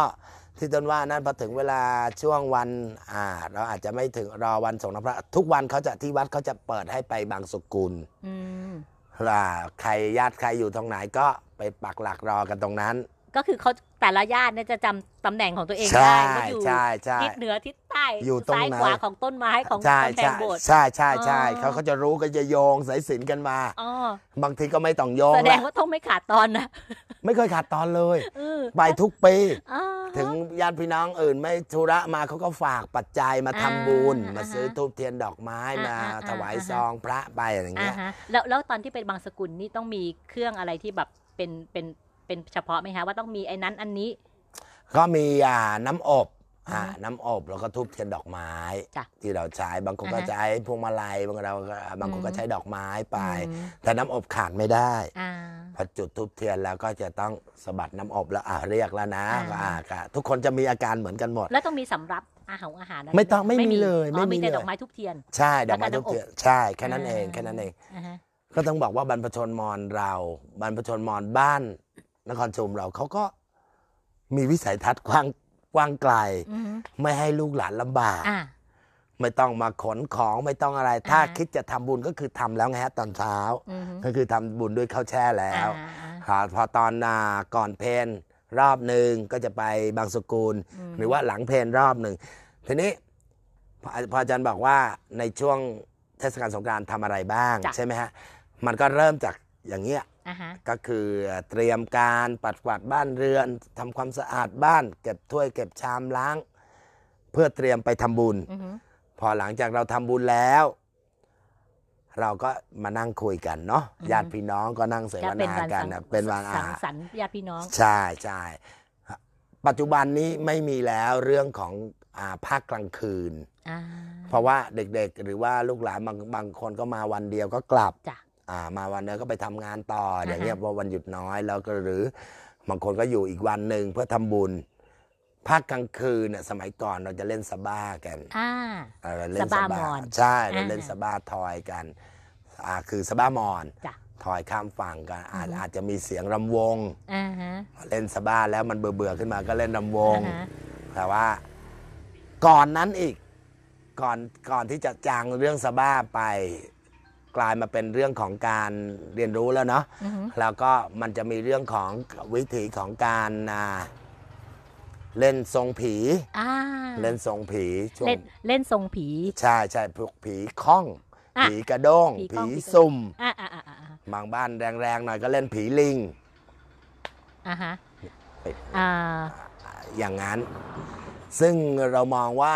ที่ต้นว่านั้นพอถึงเวลาช่วงวันอ่าเราอาจจะไม่ถึงรอวันส่งน้ำพระ ทุกวันเขาจะที่วัดเขาจะเปิดให้ไปบางสกุลอืมอ่าใครญาติใครอยู่ตรงไหนก็ไปปักหลักรอกันตรงนั้น ก็คือเขาแต่ละญาติเนี่ยจะจำตำแหน่งของตัวเองใช่ได้ว่าอยู่ใช่ใช่ ทิศเหนือทิศใต้อยู่ตรงซ้ายไหน ขวาของต้นไม้ของใช่กำแพงใช่โบสถ์ ใช่ใช่ใช่อ๋อ เขาเขาจะรู้ก็จะโยงสายสิญจนกันมา อ๋อบางทีก็ไม่ต้องโยงแสดงละว่าต้องไม่ขาดตอนนะ ไม่เคยขาดตอนเลยเออไปทุกปีอ่าถึงญาติพี่น้องอื่น ไม่ธุระมาเขาก็ฝากปัจจัยมาทำบุญอ่ามาซื้อทูบเทียนดอกไม้อ่ามาอ่าอ่าถวายอ่าซองพระไปอะไรอย่างอ่าเงี้ยฮะแล้วแล้วตอนที่เป็นบางสกุลนี่ต้องมีเครื่องอะไรที่แบบเป็นเป็นเป็นเฉพาะไหมคะว่าต้องมีไอ้นั้นอันนี้ ก็มีอ่าน้ำอบ อ่าอือฮึน้ำอบแล้วก็ทูบเทียนดอกไม้ จ้ะที่เราใช้บางคนก็อ่าฮะ ใช้พวงมาลัยบางเราก็บางคนก็อืมใช้ดอกไม้ไป อืมแต่น้ำอบขาดไม่ได้ อ่า พอจุดทูบเทียนแล้วก็จะต้องสะบัดน้ำอบแล้วอ่าเรียกแล้วนะอ่า ก็อ่าก็ทุกคนจะมีอาการเหมือนกันหมด แล้วต้องมีสำรับอาหารอาหาระรไม่ต้องไม่มีเลยอ๋อไม่มีมีแต่เลย ดอกไม้ทุกเทียน ใช่ดอกไม้แล้วก็ทูบเทียนน้ำอบใช่แค่นั้นเองอ่าแค่นั้นเอง อ่าฮะ ก็ต้องบอกว่าบรรพชนมอญเราบรรพชนมอญบ้าน นครชุมเราเขาก็มีวิสัยทัศน์กว้าง กว้างไกลอือฮึไม่ให้ลูกหลานลำบากอ่าไม่ต้องมาขนของไม่ต้องอะไร ถ้าอ่าคิดจะทำบุญก็คือทำแล้วไงฮะตอนเช้าอือฮึก็คือทำบุญด้วยข้าวแช่แล้วอ่าอ่าครับพอตอนอ่าก่อนเพนรอบหนึ่งก็จะไปบางสกุลอืมหรือว่าหลังเพนรอบหนึ่งทีนี้พอพออาจารย์บอกว่าในช่วงเทศกาลสงกรานต์ทำอะไรบ้างจ้ะใช่ไหมฮะมันก็เริ่มจากอย่างเงี้ย อ่าฮะ ก็คือเตรียมการปัดกวาดบ้านเรือนทำความสะอาดบ้าน เก็บถ้วยเก็บชามล้าง เพื่อเตรียมไปทำบุญ อือฮึพอหลังจากเราทำบุญแล้ว เราก็มานั่งคุยกันเนาะญาติพี่น้องก็นั่งเสวก็เป็นนาวันกันสังนะเป็นวันสัอ่างสรรค์ญาติพี่น้อง ใช่ใช่ปัจจุบันนี้ไม่มีแล้วเรื่องของอ่าภาคกลางคืน อ่าเพราะว่าเด็กๆ หรือว่าลูกหลานบางบางคนก็มาวันเดียวก็กลับ จ้ะอ่า มาวันเดียวก็ไปทำงานต่อออ่าฮะอย่างเงี้ยพอวันหยุดน้อยแล้วก็หรือบางคนก็อยู่อีกวันหนึ่งเพื่อทำบุญภาคกลางคืนน่ะสมัยก่อนเราจะเล่นสบ้ากันอ่าเออเล่นสะบ้ามอนใช่เราเล่นอ่าสบ้าทอยกันอ่าคือสบ้ามอนจ้ะทอยข้ามฝั่งกันอาจอือฮึอาจจะมีเสียงรำวงอ่าฮะเล่นสบ้าแล้วมันเบื่อเบื่อๆขึ้นมาก็เล่นรำวงอ่าฮะแต่ว่าก่อนนั้นอีกก่อนก่อนที่จะจางเรื่องสบ้าไป กลายมาเป็นเรื่องของการเรียนรู้แล้วเนาะอือฮึแล้วก็มันจะมีเรื่องของวิถีของการอ่าเล่นทรงผีอ่าเล่นทรงผีช่วงเล่นเล่นทรงผี ใช่ใช่พวกผีข้องอะผีกระด้ง ผีข้ผีองผีกระด้งซุ่มอ่าอ่าอ่าอ่าบางบ้านแรงๆหน่อยก็เล่นผีลิงอ่าฮะเอ้ยอ่าอย่างนั้น ซึ่งเรามองว่า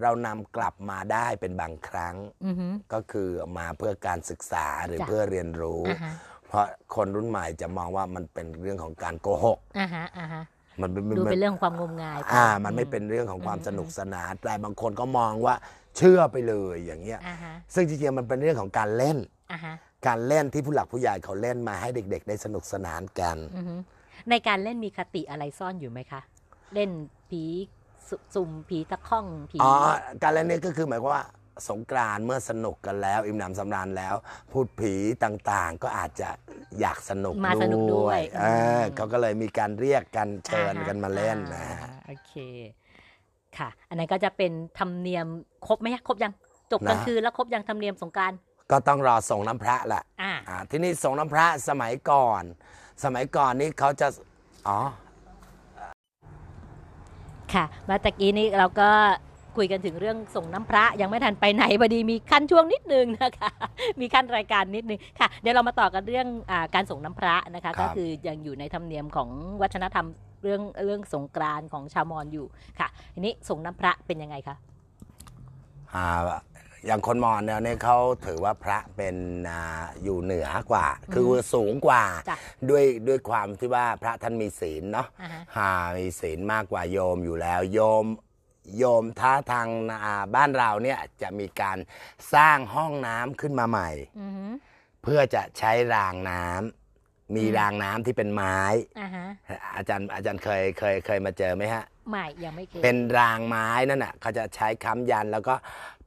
เรานำกลับมาได้เป็นบางครั้ง อือฮึ ก็คือมาเพื่อการศึกษาหรือจ้ะ เพื่อเรียนรู้ อ่าฮะเพราะคนรุ่นใหม่จะมองว่ามันเป็นเรื่องของการโกหก อ่าฮะอ่าฮะมันเป็นดูมัเป็นเรื่องของความงมงายอ่า มันไม่เป็นเรื่องของความสนุกสนานแต่บางคนก็มองว่าเชื่อไปเลยอย่างเงี้ย อ่าฮะซึ่งจริงๆมันเป็นเรื่องของการเล่น อ่าฮะการเล่นที่ผู้หลักผู้ใหญ่เขาเล่นมาให้เด็ก ๆ ได้สนุกสนานกัน อือฮึในการเล่นมีคติอะไรซ่อนอยู่ไหมคะ เล่นผี สุสุ่มผีตะข้องผีอ๋อการเล่นนี้ก็คือหมายความว่าสงกรานต์เมื่อสนุกกันแล้ว อิ่มหนำสำราญแล้ว พูดผีต่างๆ ก็อาจจะอยากสนุกมาสนุกด้วยเออเขาก็เลยมีการเรียกกันเชิญกันมาเล่นนะอ่าฮะโอเคค่ะ อันนั้นก็จะเป็นธรรมเนียมครบไหมครบยังจบกลางคืนแล้วครบยังธรรมเนียมสงกรารก็ต้องรอส่งน้ำพระแหละอ่าอ่าที่นี่ส่งน้ำพระสมัยก่อน สมัยก่อนนี่เขาจะอ๋อ ค่ะเมื่อตะกี้นี้เราก็คุยกันถึงเรื่องส่งน้ำพระยังไม่ทันไปไหนพอดีมีขั้นช่วงนิดนึงนะคะมีขั้นรายการนิดนึงค่ะ เดี๋ยวเรามาต่อกันเรื่องอาการส่งน้ำพระนะคะ ก็คือยังอยู่ในธรรมเนียมของวัฒนธรรมเรื่องเรื่องสงกรานต์ของชาวมอญอยู่ค่ะทีนี้ส่งน้ำพระเป็นยังไงคะอ่า อย่างคนมอญเนี่ยเนี่ยเขาถือว่าพระเป็นอ่าอยู่เหนือกว่า คือสูงกว่า จ้ะด้วยด้วยความที่ว่าพระท่านมีศีลเนาะอ่าฮะหามีศีลมากกว่าโยมอยู่แล้ว โยมโยมท้าทางอ่าบ้านเราเนี่ยจะมีการสร้างห้องน้ำขึ้นมาใหม่ อือฮึเพื่อจะใช้รางน้ำมีอืมรางน้ำที่เป็นไม้ อ่าฮะอาจารย์อาจารย์เคยเคยเคยมาเจอไหมฮะ ไม่ยังไม่เคย เป็นรางไม้นั่นน่ะเขาจะใช้ค้ำยันแล้วก็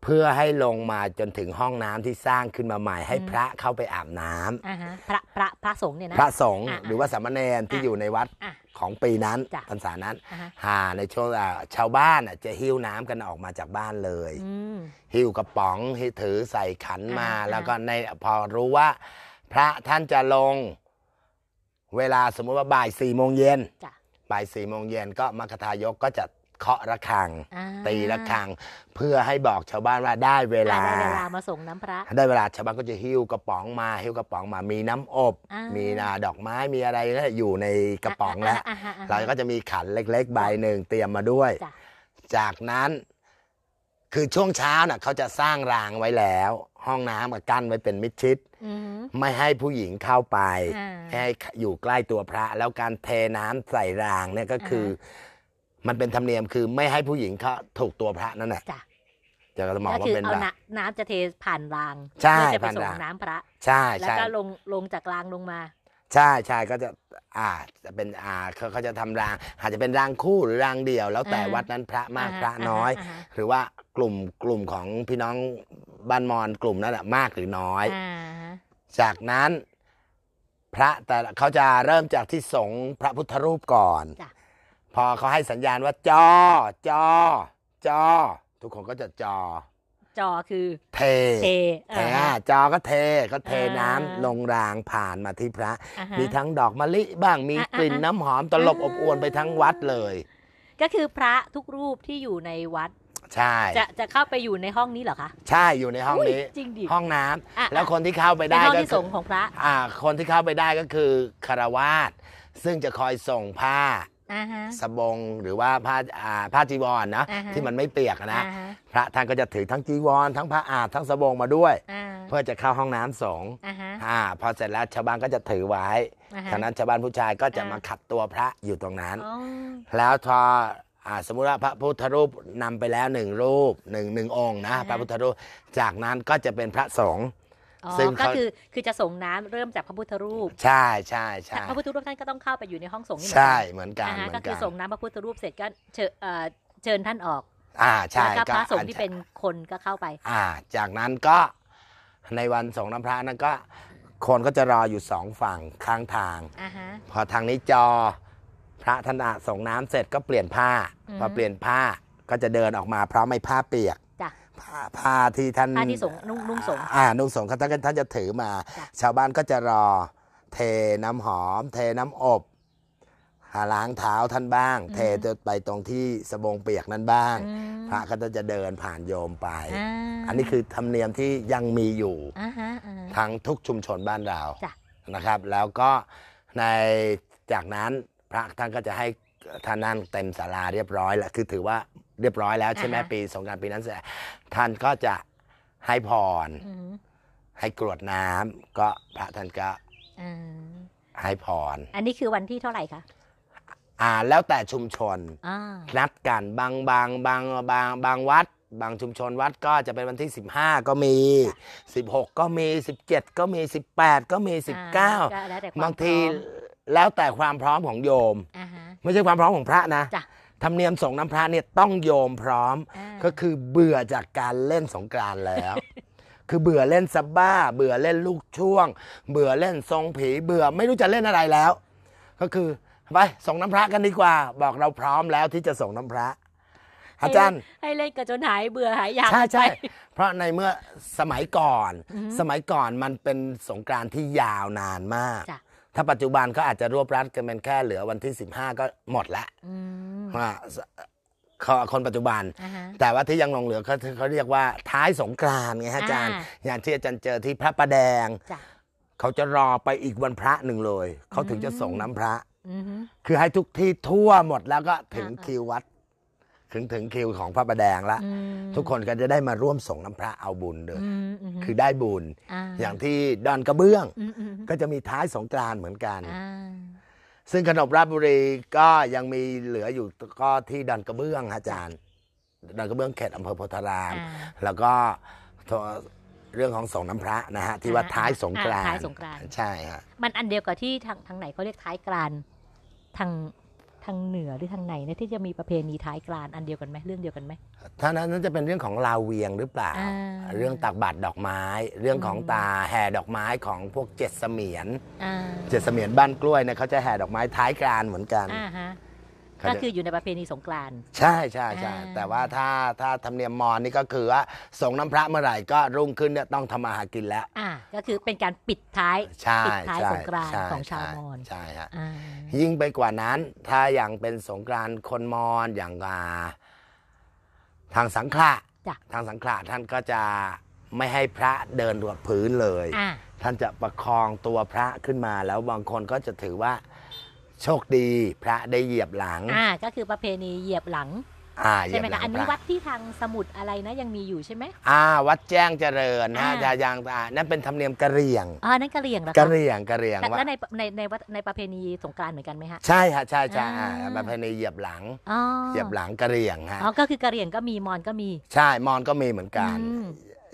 เพื่อให้ลงมาจนถึงห้องน้ำที่สร้างขึ้นมาใหม่ ให้พระเข้าไปอาบน้ำอ่าฮะพระพระพระสงฆ์เนี่ยนะ พระสงฆ์อะหรือว่าสามเณรที่อะอยู่ในวัดอะของปีนั้นจ้ะ พรรษานั้นอ่าฮะหาในช่วงอ่าชาวบ้านอะจะหิ้วน้ำกันออกมาจากบ้านเลย อืม หิ้วกระป๋องให้ถือใส่ขันมา อ่าแล้วก็ในพอรู้ว่า พระท่านจะลง เวลาสมมุติว่าบ่ายสี่โมงเย็นจ้ะ บ่ายสี่โมงเย็นก็มรรคทายกก็จะ เคาะระฆัง อ่าตีระฆัง เพื่อให้บอกชาวบ้านว่าได้เวลา อ่าได้เวลามาส่งน้ำพระ ได้เวลาชาวบ้านก็จะหิ้วกระป๋องมาหิ้วกระป๋องมามีน้ำอบ อ่ามี มีนาดอกไม้มีอะไรก็อยู่ในกระป๋องแล้วาาอ่าเราก็จะมีขันเล็กๆใบหนึ่งเตรียมมาด้วย จ้ะ จากนั้น คือช่วงเช้าน่ะเขาจะสร้างรางไว้แล้ว ห้องน้ำกับกั้นไว้เป็นมิดชิด อือฮึไม่ให้ผู้หญิงเข้าไปอ่าไม่ให้อยู่ใกล้ตัวพระ แล้วการเทน้ำใส่รางเนี่ยก็คืออ มันเป็นธรรมเนียมคือไม่ให้ผู้หญิงเข้าถูกตัวพระนั่นแหละจ้ะจะมองก็ว่าคือเป็นเอารางน้ำน้ำจะเทผ่านรางใช่เพื่อจะไปผ่านส่งราง น้ำพระ ใช่แล้วใช่ ก็ลงลงจากรางลงมา ใช่ใช่ก็จะอ่าจะเป็นอ่าเขาเขาจะทำราง อาจจะเป็นรางคู่หรือรางเดี่ยว แล้วแต่อ่า วัดนั้นพระมากอ่าฮะพระน้อยอ่าฮะหรือว่ากลุ่มกลุ่มของพี่น้องบ้านมอญกลุ่มนั้นแหละมากหรือน้อย อ่าฮะจากนั้นพระแต่ละเขาจะเริ่มจากที่สงฆ์พระพุทธรูปก่อน จ้ะ พอเขาให้สัญญาณว่าจอ จอ จอ ทุกคนก็จะจอ จอคือเทเทเทอ่าฮะอ่าจอก็เทก็เทอ่าน้ำลงรางผ่านมาที่พระอ่าฮะมีทั้งดอกมะลิบ้างมีอะกลิ่นอะน้ำหอมตลบอ่าอบอวนไปทั้งวัดเลย ก็คือพระทุกรูปที่อยู่ในวัดใช่จะจะเข้าไปอยู่ในห้องนี้เหรอคะ ใช่อยู่ในห้องนี้ยจริงดิห้องน้ำอะแล้วคนที่เข้าไปเป็นได้ห้องก็ที่คืสงฆ์ของพระอ่า คนที่เข้าไปได้ก็คือคารวาสซึ่งจะคอยส่งผ้า อ่าฮะ สบงหรือว่าผ้าอ่าผ้าจีวรนะอ่าฮะ ที่มันไม่เปียกอะนะ อ่าฮะพระท่านก็จะถือทั้งจีวร ทั้งผ้าอาบทั้งสบงมาด้วย อ่าเพื่อจะเข้าห้องน้ำสงฆ์อ่าฮะอ่าพอเสร็จแล้วชาวบ้านก็จะถือไว้อ่าฮะจากนั้นชาวบ้านผู้ชายก็จะอ่าม มาขัดตัวพระอยู่ตรงนั้น อ๋อแล้วพออ่าสมมุติว่าพระพุทธรูปนำไปแล้วหนึ่งรูปหนึ่งหนึ่งองค์นะพระพุทธรูปจากนั้นก็จะเป็นพระสงฆ์ อ๋อซึ่งก็เขา คือคือจะส่งน้ำเริ่มจากพระพุทธรูปใช่ใช่ใช่พระพุทธรูปท่านก็ต้องเข้าไปอยู่ในห้องสงฆ์นี่เหมือนใช่กันเหมือนกันอ่าฮะเหมืก็อนคืกัอนส่งน้ำพระพุทธรูปเสร็จก็เชิญเอ่อเชิญท่านออกอ่าใช่แล้วก็พระสงฆ์อัญที่เป็นคนก็เข้าไปอ่า จากนั้นก็ในวันส่งน้ำพระนั้นก็ คนก็จะรออยู่สองฝั่งข้างทาง อ่าฮะ พอทางนี้จอพระท่านอาส่งน้ำเสร็จก็เปลี่ยนผ้า อืม พอเปลี่ยนผ้าก็จะเดินออกมาพร้อมไม่ผ้าเปียกจ้ะ ผ้าผ้าที่ท่านผ้าที่สงฆ์นุ่งนุ่งสงฆ์อ่านุ่งสงฆ์ท่านก็ท่านจะถือมาจ้ะชาวบ้านก็จะรอ เทน้ำหอม เทน้ำอบหาล้างเท้าท่านบ้าง เทจนไปตรงที่สบงเปียกนั้นบ้างอืมพระก็จะเดินผ่านโยมไปอ่าอันนี้คือธรรมเนียมที่ยังมีอยู่อ่าฮะอ่าฮะทั้งทุกชุมชนบ้านเราจ้ะนะครับ แล้วก็ในจากนั้นพระท่านก็จะให้ท่านนั่งเต็มศาลาเรียบร้อยแล้วคือถือว่า เรียบร้อยแล้วใช่ไหมอ่าฮะ ปีสงกรารปีนั้นเสร็จท่านก็จะให้พร อืมให้กรวดน้ำก็พระท่านก็อ่าให้พร อันนี้คือวันที่เท่าไหร่คะอ่าแล้วแต่ชุมชน อ่านัดกันบางบางบางบางบางวัด บางชุมชนวัดก็จะเป็นวันที่ 15 ก็มี 16 ก็มี 17 ก็มี 18 ก็มี อ่ก็แล้วแต่คว19 มบางทีพร้อมแล้วแต่ความพร้อมของโยม อ่าฮะ ไม่ใช่ความพร้อมของพระนะ จ้ะ ธรรมเนียมส่งน้ำพระเนี่ยต้องโยมพร้อมอ่าก็คือเบื่อจากการเล่นสงกรานต์แล้ว คือเบื่อเล่นซับบ้า เบื่อเล่นลูกช่วง เบื่อเล่นทรงผีเบื่อไม่รู้จะเล่นอะไรแล้ว ก็คือไปส่งน้ำพระกันดีกว่า บอกเราพร้อมแล้วที่จะส่งน้ำพระอาจารย์ให้เล่นกันจนหายเบื่อหายอยากใช่ใช่ไปเพราะในเมื่อสมัยก่อนอือฮึสมัยก่อนมันเป็นสงกรานต์ที่ยาวนานมากจ้ะ ถ้าปัจจุบันก็อาจจะรวบรัดกันเป็นแค่เหลือวันที่ 15 ก็หมดละอืมว่าคนคนปัจจุบันอ่าฮะแต่ว่าที่ยังหลงเหลือเขาเขาเรียกว่าท้ายสงกรานต์ไงฮะอาจารย์อ่าอย่างที่อาจารย์เจอที่พระประแดงจ้ะเขาจะรอไปอีกวันพระหนึ่งเลย เขาถึงจะส่งน้ำพระอือฮึคือให้ทุกที่ทั่วหมดแล้วก็ถึงอ่าคิววัด ถึงถึงคิวของพระประแดงแล้วอืมทุกคนก็จะได้มาร่วมส่งน้ำพระเอาบุญเลยอืมอืมคือได้บุญาอย่างที่ดอนกระเบื้องอืมอืมก็จะมีท้ายสงกรานต์เหมือนกันอ่าซึ่งขนมราชบุรีก็ยังมีเหลืออยู่ก็ที่ดอนกระเบื้องอาจารย์ดอนกระเบื้องเขตอำเภอโพธารามอ่าแล้วก็เรื่องของส่งน้ำพระนะฮะที่ว่าอ่าท้ายสงกรานอ่าท้ายต์สงกรานต์ใช่ฮะมันอันเดียวกับที่ทางทางไหนเขาเรียกท้ายกรานทาง ทางเหนือหรือทางไหนเนี่ยที่จะมีประเพณีท้ายกรานอันเดียวกันไหมเรื่องเดียวกันไหมถ้านั้นน่าจะเป็นเรื่องของลาวเวียงหรือเปล่าอ่าเรื่องตักบาตรดอกไม้ เรื่องของอืมตาแห่ดอกไม้ของพวกเจ็ดเสมียนอ่าเจ็ดเสมียนบ้านกล้วยเนี่ยเขาจะแห่ดอกไม้ท้ายกรานต์เหมือนกันอ่าฮะเขา ก็จะคืออยู่ในประเพณีสงกรานต์ ใช่ใช่ใช่อ่า แต่ว่าถ้าถ้าธรรมเนียมมอญนี่ก็คือว่าส่งน้ำพระเมื่อไหร่ก็รุ่งขึ้นเนี่ยต้องทำมาหากินแล้ว อ่าก็คือเป็นการปิดท้ายใช่ปิดท้ายใช่สงกรานต์ใช่ของชาวใมอญใช่ฮะอ่ายิ่งไปกว่านั้นถ้าอย่างเป็นสงกรานต์คนมอญอย่างอ่าทางสังขละจ้ะทางสังขละท่านก็จะไม่ให้พระเดินบนพื้นเลย อ่าท่านจะประคองตัวพระขึ้นมาแล้วบางคนก็จะถือว่า โชคดีพระได้เหยียบหลัง อ่าก็คือประเพณีเหยียบหลังอ่าเหใช่ยียไหมบหลัคะงอันนี้พระวัดที่ทางสมุทรอะไรนะยังมีอยู่ใช่ไหมอ่า วัดแจ้งเจริญนะอ่าจะยังอ่านั่นเป็นธรรมเนียมกะเหรี่ยงอ่านั่นกะเหรี่ยงเหรอกะคะเหรี่ยงกะเหรี่ยงแล้วว่าแล้วในในในวัดในประเพณีสงกรานต์เหมือนกันไหมฮะใช่ฮะใช่ใช่อ่าอ่าประเพณีเหยียบหลังอ๋อเหยียบหลังกะเหรี่ยงฮะอ๋อก็คือกะเหรี่ยงก็มีมอญก็มี ใช่มอนก็มีเหมือนกัน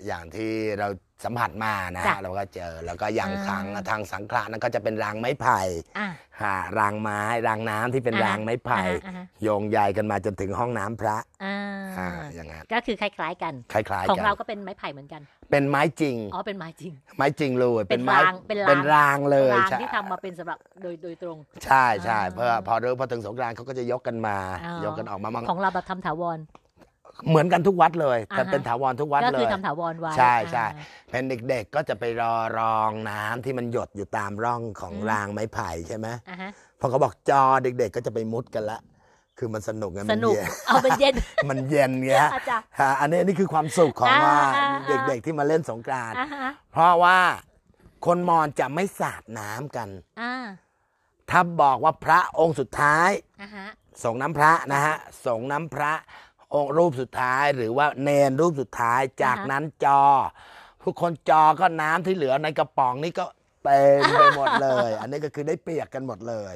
อืมอย่างที่เราสัมผัสมานะจ้ะฮะเราก็เจอแล้วก็อย่างอ่าทางทางสังขละนั่นก็จะเป็นรางไม้ไผ่อ่าฮะรางไม้รางน้ำที่เป็นอ่าฮะ รางไม้ไผ่อ่าฮะโยงใยกันมาจนถึงห้องน้ำพระอ่าอ่าอย่างนั้นก็คือคล้ายๆกัน คล้ายของๆกัเรานก็เป็นไม้ไผ่เหมือนกัน เป็นไม้จริง อ๋อ เป็นไม้จริง ไม้จริงเลยเป็นไม้รางเป็นราง เป็นรางเลยรางใช่ที่ทำมาเป็นสำหรับโดยโดยตรง ใช่ใช่อ่าเพื่อพอเริ่มพอถึงสงกรานต์เขาก็จะยกกันมา อ๋อ ยกกันออกมามั่งของเราแบบทำถาวร เหมือนกันทุกวัดเลย แต่อ่าฮะ เป็นถาวรทุกวัดก็เลคือย ทำถาวรไว้ใช่ใช่อ่า เป็นเด็กๆก็จะไปรอรองน้ำที่มันหยดอยู่ตามร่องของอืม รางไม้ไผ่ใช่ไหมอ่าฮะพอเขาบอกจอเด็ก ๆ ก็จะไปมุดกันละ คือมันสนุกไงสมันนุกเย็นเอาเป็นเย็นมันเย็นเงี้ยอาจารย์ ฮะอันนี้นี่คือความสุขของอ่าว่าอ่าอ่า เด็กๆที่มาเล่นสงกรานต์อ่าฮะเพราะว่าคนมอญจะไม่สาดน้ำกัน อ่าถ้าบอกว่าพระองค์สุดท้าย อ่าฮะ ส่งน้ำพระนะฮะส่งน้ำพระ องค์รูปสุดท้ายหรือว่าเนนรูปสุดท้ายจากนั้นจอทุกคนจอก็น้ำที่เหลือในกระป๋องนี่ก็ เต็มไปหมดเลย อันนี้ก็คือได้เปียกกันหมดเลย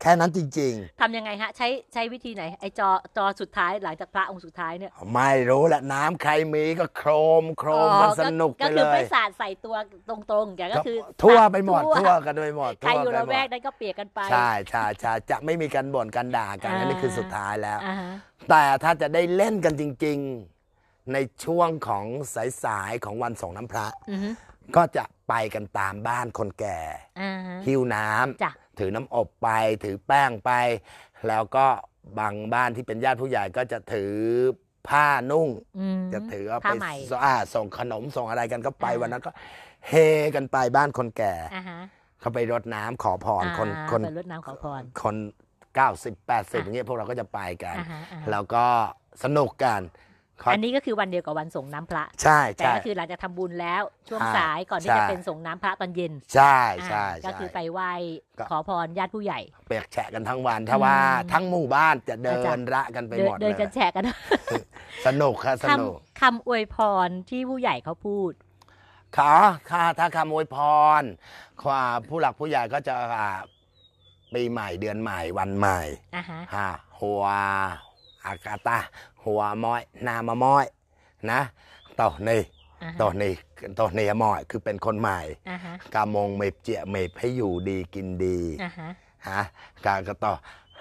แค่นั้นจริงทำยังไงฮะ ใช้ใช้วิธีไหน ไอจอจอสุดท้ายหลังจากพระองค์สุดท้ายเนี่ยๆไม่รู้แหละน้ำใครมีก็โครมโครมอ๋อกันสนุกก็ไปคืเลอยไม่สาดใส่ตัวตรงๆแต่ก็คือทั่วไปหมดทั่ทั่วกันไปหมดใครอยู่ทั่ละวแวไปกหมดนั้นก็เปียกกันไป ใช่ใช่ใช่จะไม่มีการบ่นกันด่ากันอันนี้คือสุดท้ายแล้ว อ่าฮะ แต่ถ้าจะได้เล่นกันจริง ๆ ในช่วงของสายๆของวันส่งน้ำพระ อือฮึ ก็จะ ไปกันตามบ้านคนแก่ อ่าฮะหิ้วน้ำ จ้ะ ถือน้ำอบไปถือแป้งไป แล้วก็บางบ้านที่เป็นญาติผู้ใหญ่ก็จะถือผ้านุ่ง อืม จะถือว่าผ้าไปใหม่สอ่าส่งขนมส่งอะไรกันก็ไปอ่า วันนั้นก็เฮกันไปบ้านคนแก่ อ่าฮะเขาไปรดน้ำขอพรคนอ่าคนไปรดน้ำขอพร คนเก้าสิบแปดสิบอะ อย่างเงี้ยพวกเราก็จะไปกัน อ่าฮะอ่าฮะแล้วก็สนุกกันเขา อันนี้ก็คือวันเดียวกับวันส่งน้ำพระ ใช่แต่ใช่ก็คือหลังจากทำบุญแล้วช่วงใช่สายก่อนที่ใช่จะเป็นส่งน้ำพระตอนเย็น ใช่ใช่อ่าก็ใช่คือไปไหว้ก็ขอพรญาติผู้ใหญ่เปียกแฉะกันทั้งวันถ้าว่าอืมทั้งหมู่บ้านจะเดิอาจารนย์ระกันไปเดิหมนดเดินเลกันยแฉกัน สนุกครับสคนุกำคำอวยพรที่ผู้ใหญ่เขาพูดขอค่ะถ้าคำอวยพรความผู้หลักผู้ใหญ่ก็จะอ่าปีใหม่เดือนใหม่วันใหม่อ่าฮะฮะหัว อากาตาหัวม้อยนามม้อยนะต่อนี่อ่าฮะต่อนี่ต่อนี่มอยคือเป็นคนใหม่อ่าฮะกามงเมบเจียเมบให้อยู่ดีกินดีอ่าฮะฮะกาก็ต่อ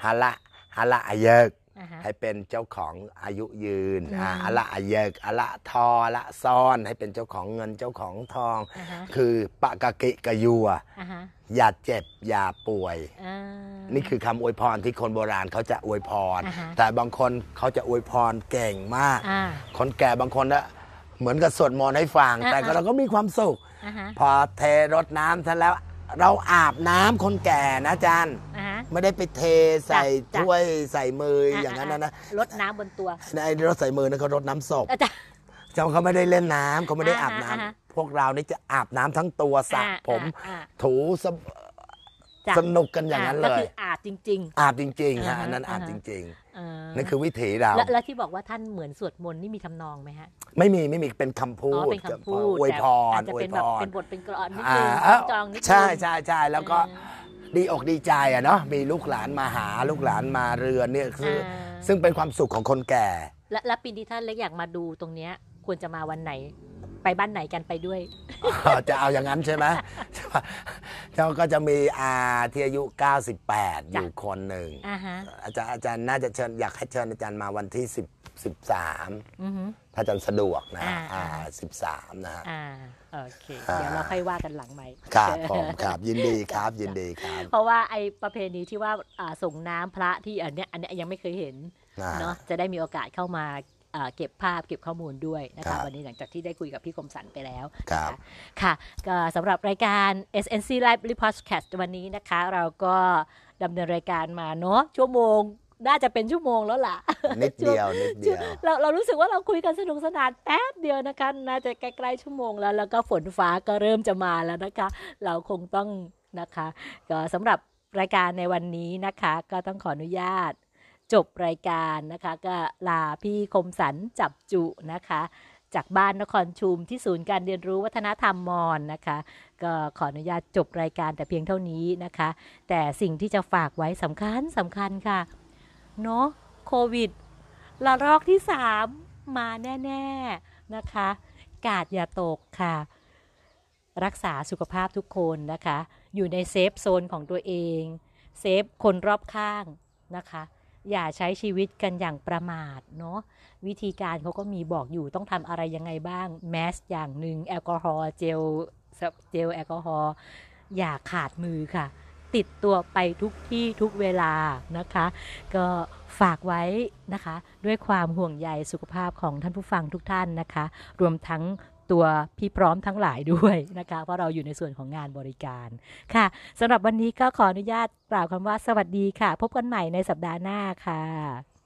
ฮาละฮาละอาเยกออ่าฮะ ให้เป็นเจ้าของอายุยืนอืมอ่าอะละอะเยกอะละทออะละซ่อนให้เป็นเจ้าของเงินเจ้าของทองอ่าฮะคือปะกะกิกะยัวอ่าฮะอย่าเจ็บอย่าป่วยอ่านี่คือคำอวยพรที่คนโบราณเขาจะอวยพรอ่าฮะแต่บางคนเขาจะอวยพรเก่งมากอ่าคนแก่บางคนนะเหมือนกับสวดมนต์ให้ฟังอ่าแต่ก็เราก็มีความสุขอ่าฮะพอเทรดน้ำท่านแล้ว เราอาบน้ำคนแก่นะอาจารย์ อ่าฮะ ไม่ได้ไปเทใส่จ้ะ ถ้วยใส่มืออย่างนั้นนะนะลดน้ำบนตัวในรถใส่มือนั่นเขารดน้ำศพอาจารย์เจ้าเขาไม่ได้เล่นน้ำเขาไม่ได้อาบน้ำอ่าฮะ พวกเรานี่จะอาบน้ำทั้งตัวสระอ่าผมอ่าถูสบจ้ะสนุกกันอย่างนั้นเลก็ย คืออาบจริง อาบจริงๆอ่าฮะฮะอันนั้นอาบอ่าจฮะ ริง ๆ อ่าๆนั่นคือวิถีเรา แล้วแล้วที่บอกว่าท่านเหมือนสวดมนต์นี่มีทำนองไหมฮะ ไม่มีไม่มีเป็นคำพูอ๋อดเป็นคำพูดอวยพแต่รอาจจะอวยเป็นพแบบรเป็นบทเป็นกลอนนิดอ่านึงเอ้าจองนิดนึง ใช่ใช่ใช่แล้วก็อ่าดีอกดีใจอะเนาะมีลูกหลานมาหาลูกหลานมาเรือนเนี่ยคืออา ซึ่งเป็นความสุขของคนแก่ และและปีนี้ท่านเล็กอยากมาดูตรงเนี้ย ควรจะมาวันไหน ไปบ้านไหนกันไปด้วย จะเอาอย่างนั้นใช่ไหมเจ้าก็จะมีอาที่อายุ 98 อยู่คนหนึ่งอ่าฮะอาจารย์อาจารย์น่าจะเชิญอยากให้เชิญอาจารย์มาวันที่ 10 13อือฮึถ้าอาจารย์สะดวกนะอ่าอ่าอ่า13 นะฮะอ่าโอเคอ่าเดี๋ยวเราค่อยว่ากันหลังไหมค์ครับผมครับยินดีครับยินดีครับ เพราะว่าไอประเพณีที่ว่าอ่าส่งน้ำพระที่อันเนี้ยอันเนี้ยยังไม่เคยเห็นอ่าเนาะจะได้มีโอกาสเข้ามาอ่า เก็บภาพเก็บข้อมูลด้วยนะครัคะบวันนี้หลังจากที่ได้คุยกับพี่คมสันไปแล้วครับนะคะค่ะก็สำหรับรายการ SNC Live Podcast วันนี้นะคะ เราก็ดำเนินรายการมาเนาะชั่วโมงน่าจะเป็นชั่วโมงแล้วล่ะ นิดเดียว นิดเดียว เราเรารู้สึกว่าเราคุยกันสนุกสนานแป๊บเดียวนะคะ น่าจะใกล้ๆชั่วโมงแล้ว แล้วก็ฝนฟ้าก็เริ่มจะมาแล้วนะคะ เราคงต้องนะคะ ก็สำหรับรายการในวันนี้นะคะ ก็ต้องขออนุญาต จบรายการนะคะก็ลาพี่คมสันจับจุนะคะ จากบ้านนครชุมที่ศูนย์การเรียนรู้วัฒนธรรมมอญนะคะ ก็ขออนุญาตจบรายการแต่เพียงเท่านี้นะคะ แต่สิ่งที่จะฝากไว้สำคัญสำคัญค่ะเนาะโควิดระลอกที่สามมาแน่ๆนะคะ การ์ดอย่าตกค่ะ รักษาสุขภาพทุกคนนะคะ อยู่ใน safe zone ของตัวเอง save คนรอบข้างนะคะ อย่าใช้ชีวิตกันอย่างประมาทเนาะวิธีการเขาก็มีบอกอยู่ต้องทำอะไรยังไงบ้างแมสอย่างหนึ่งแอลกอฮอล์เจลเจลแอลกอฮอล์อย่าขาดมือค่ะ ติดตัวไปทุกที่ทุกเวลานะคะ ก็ฝากไว้นะคะ ด้วยความห่วงใยสุขภาพของท่านผู้ฟังทุกท่านนะคะ รวมทั้ง ตัวพี่พร้อมทั้งหลายด้วยนะคะ เพราะเราอยู่ในส่วนของงานบริการค่ะสำหรับวันนี้ก็ขออนุญาตกล่าวคำว่าสวัสดีค่ะ พบกันใหม่ในสัปดาห์หน้าค่ะ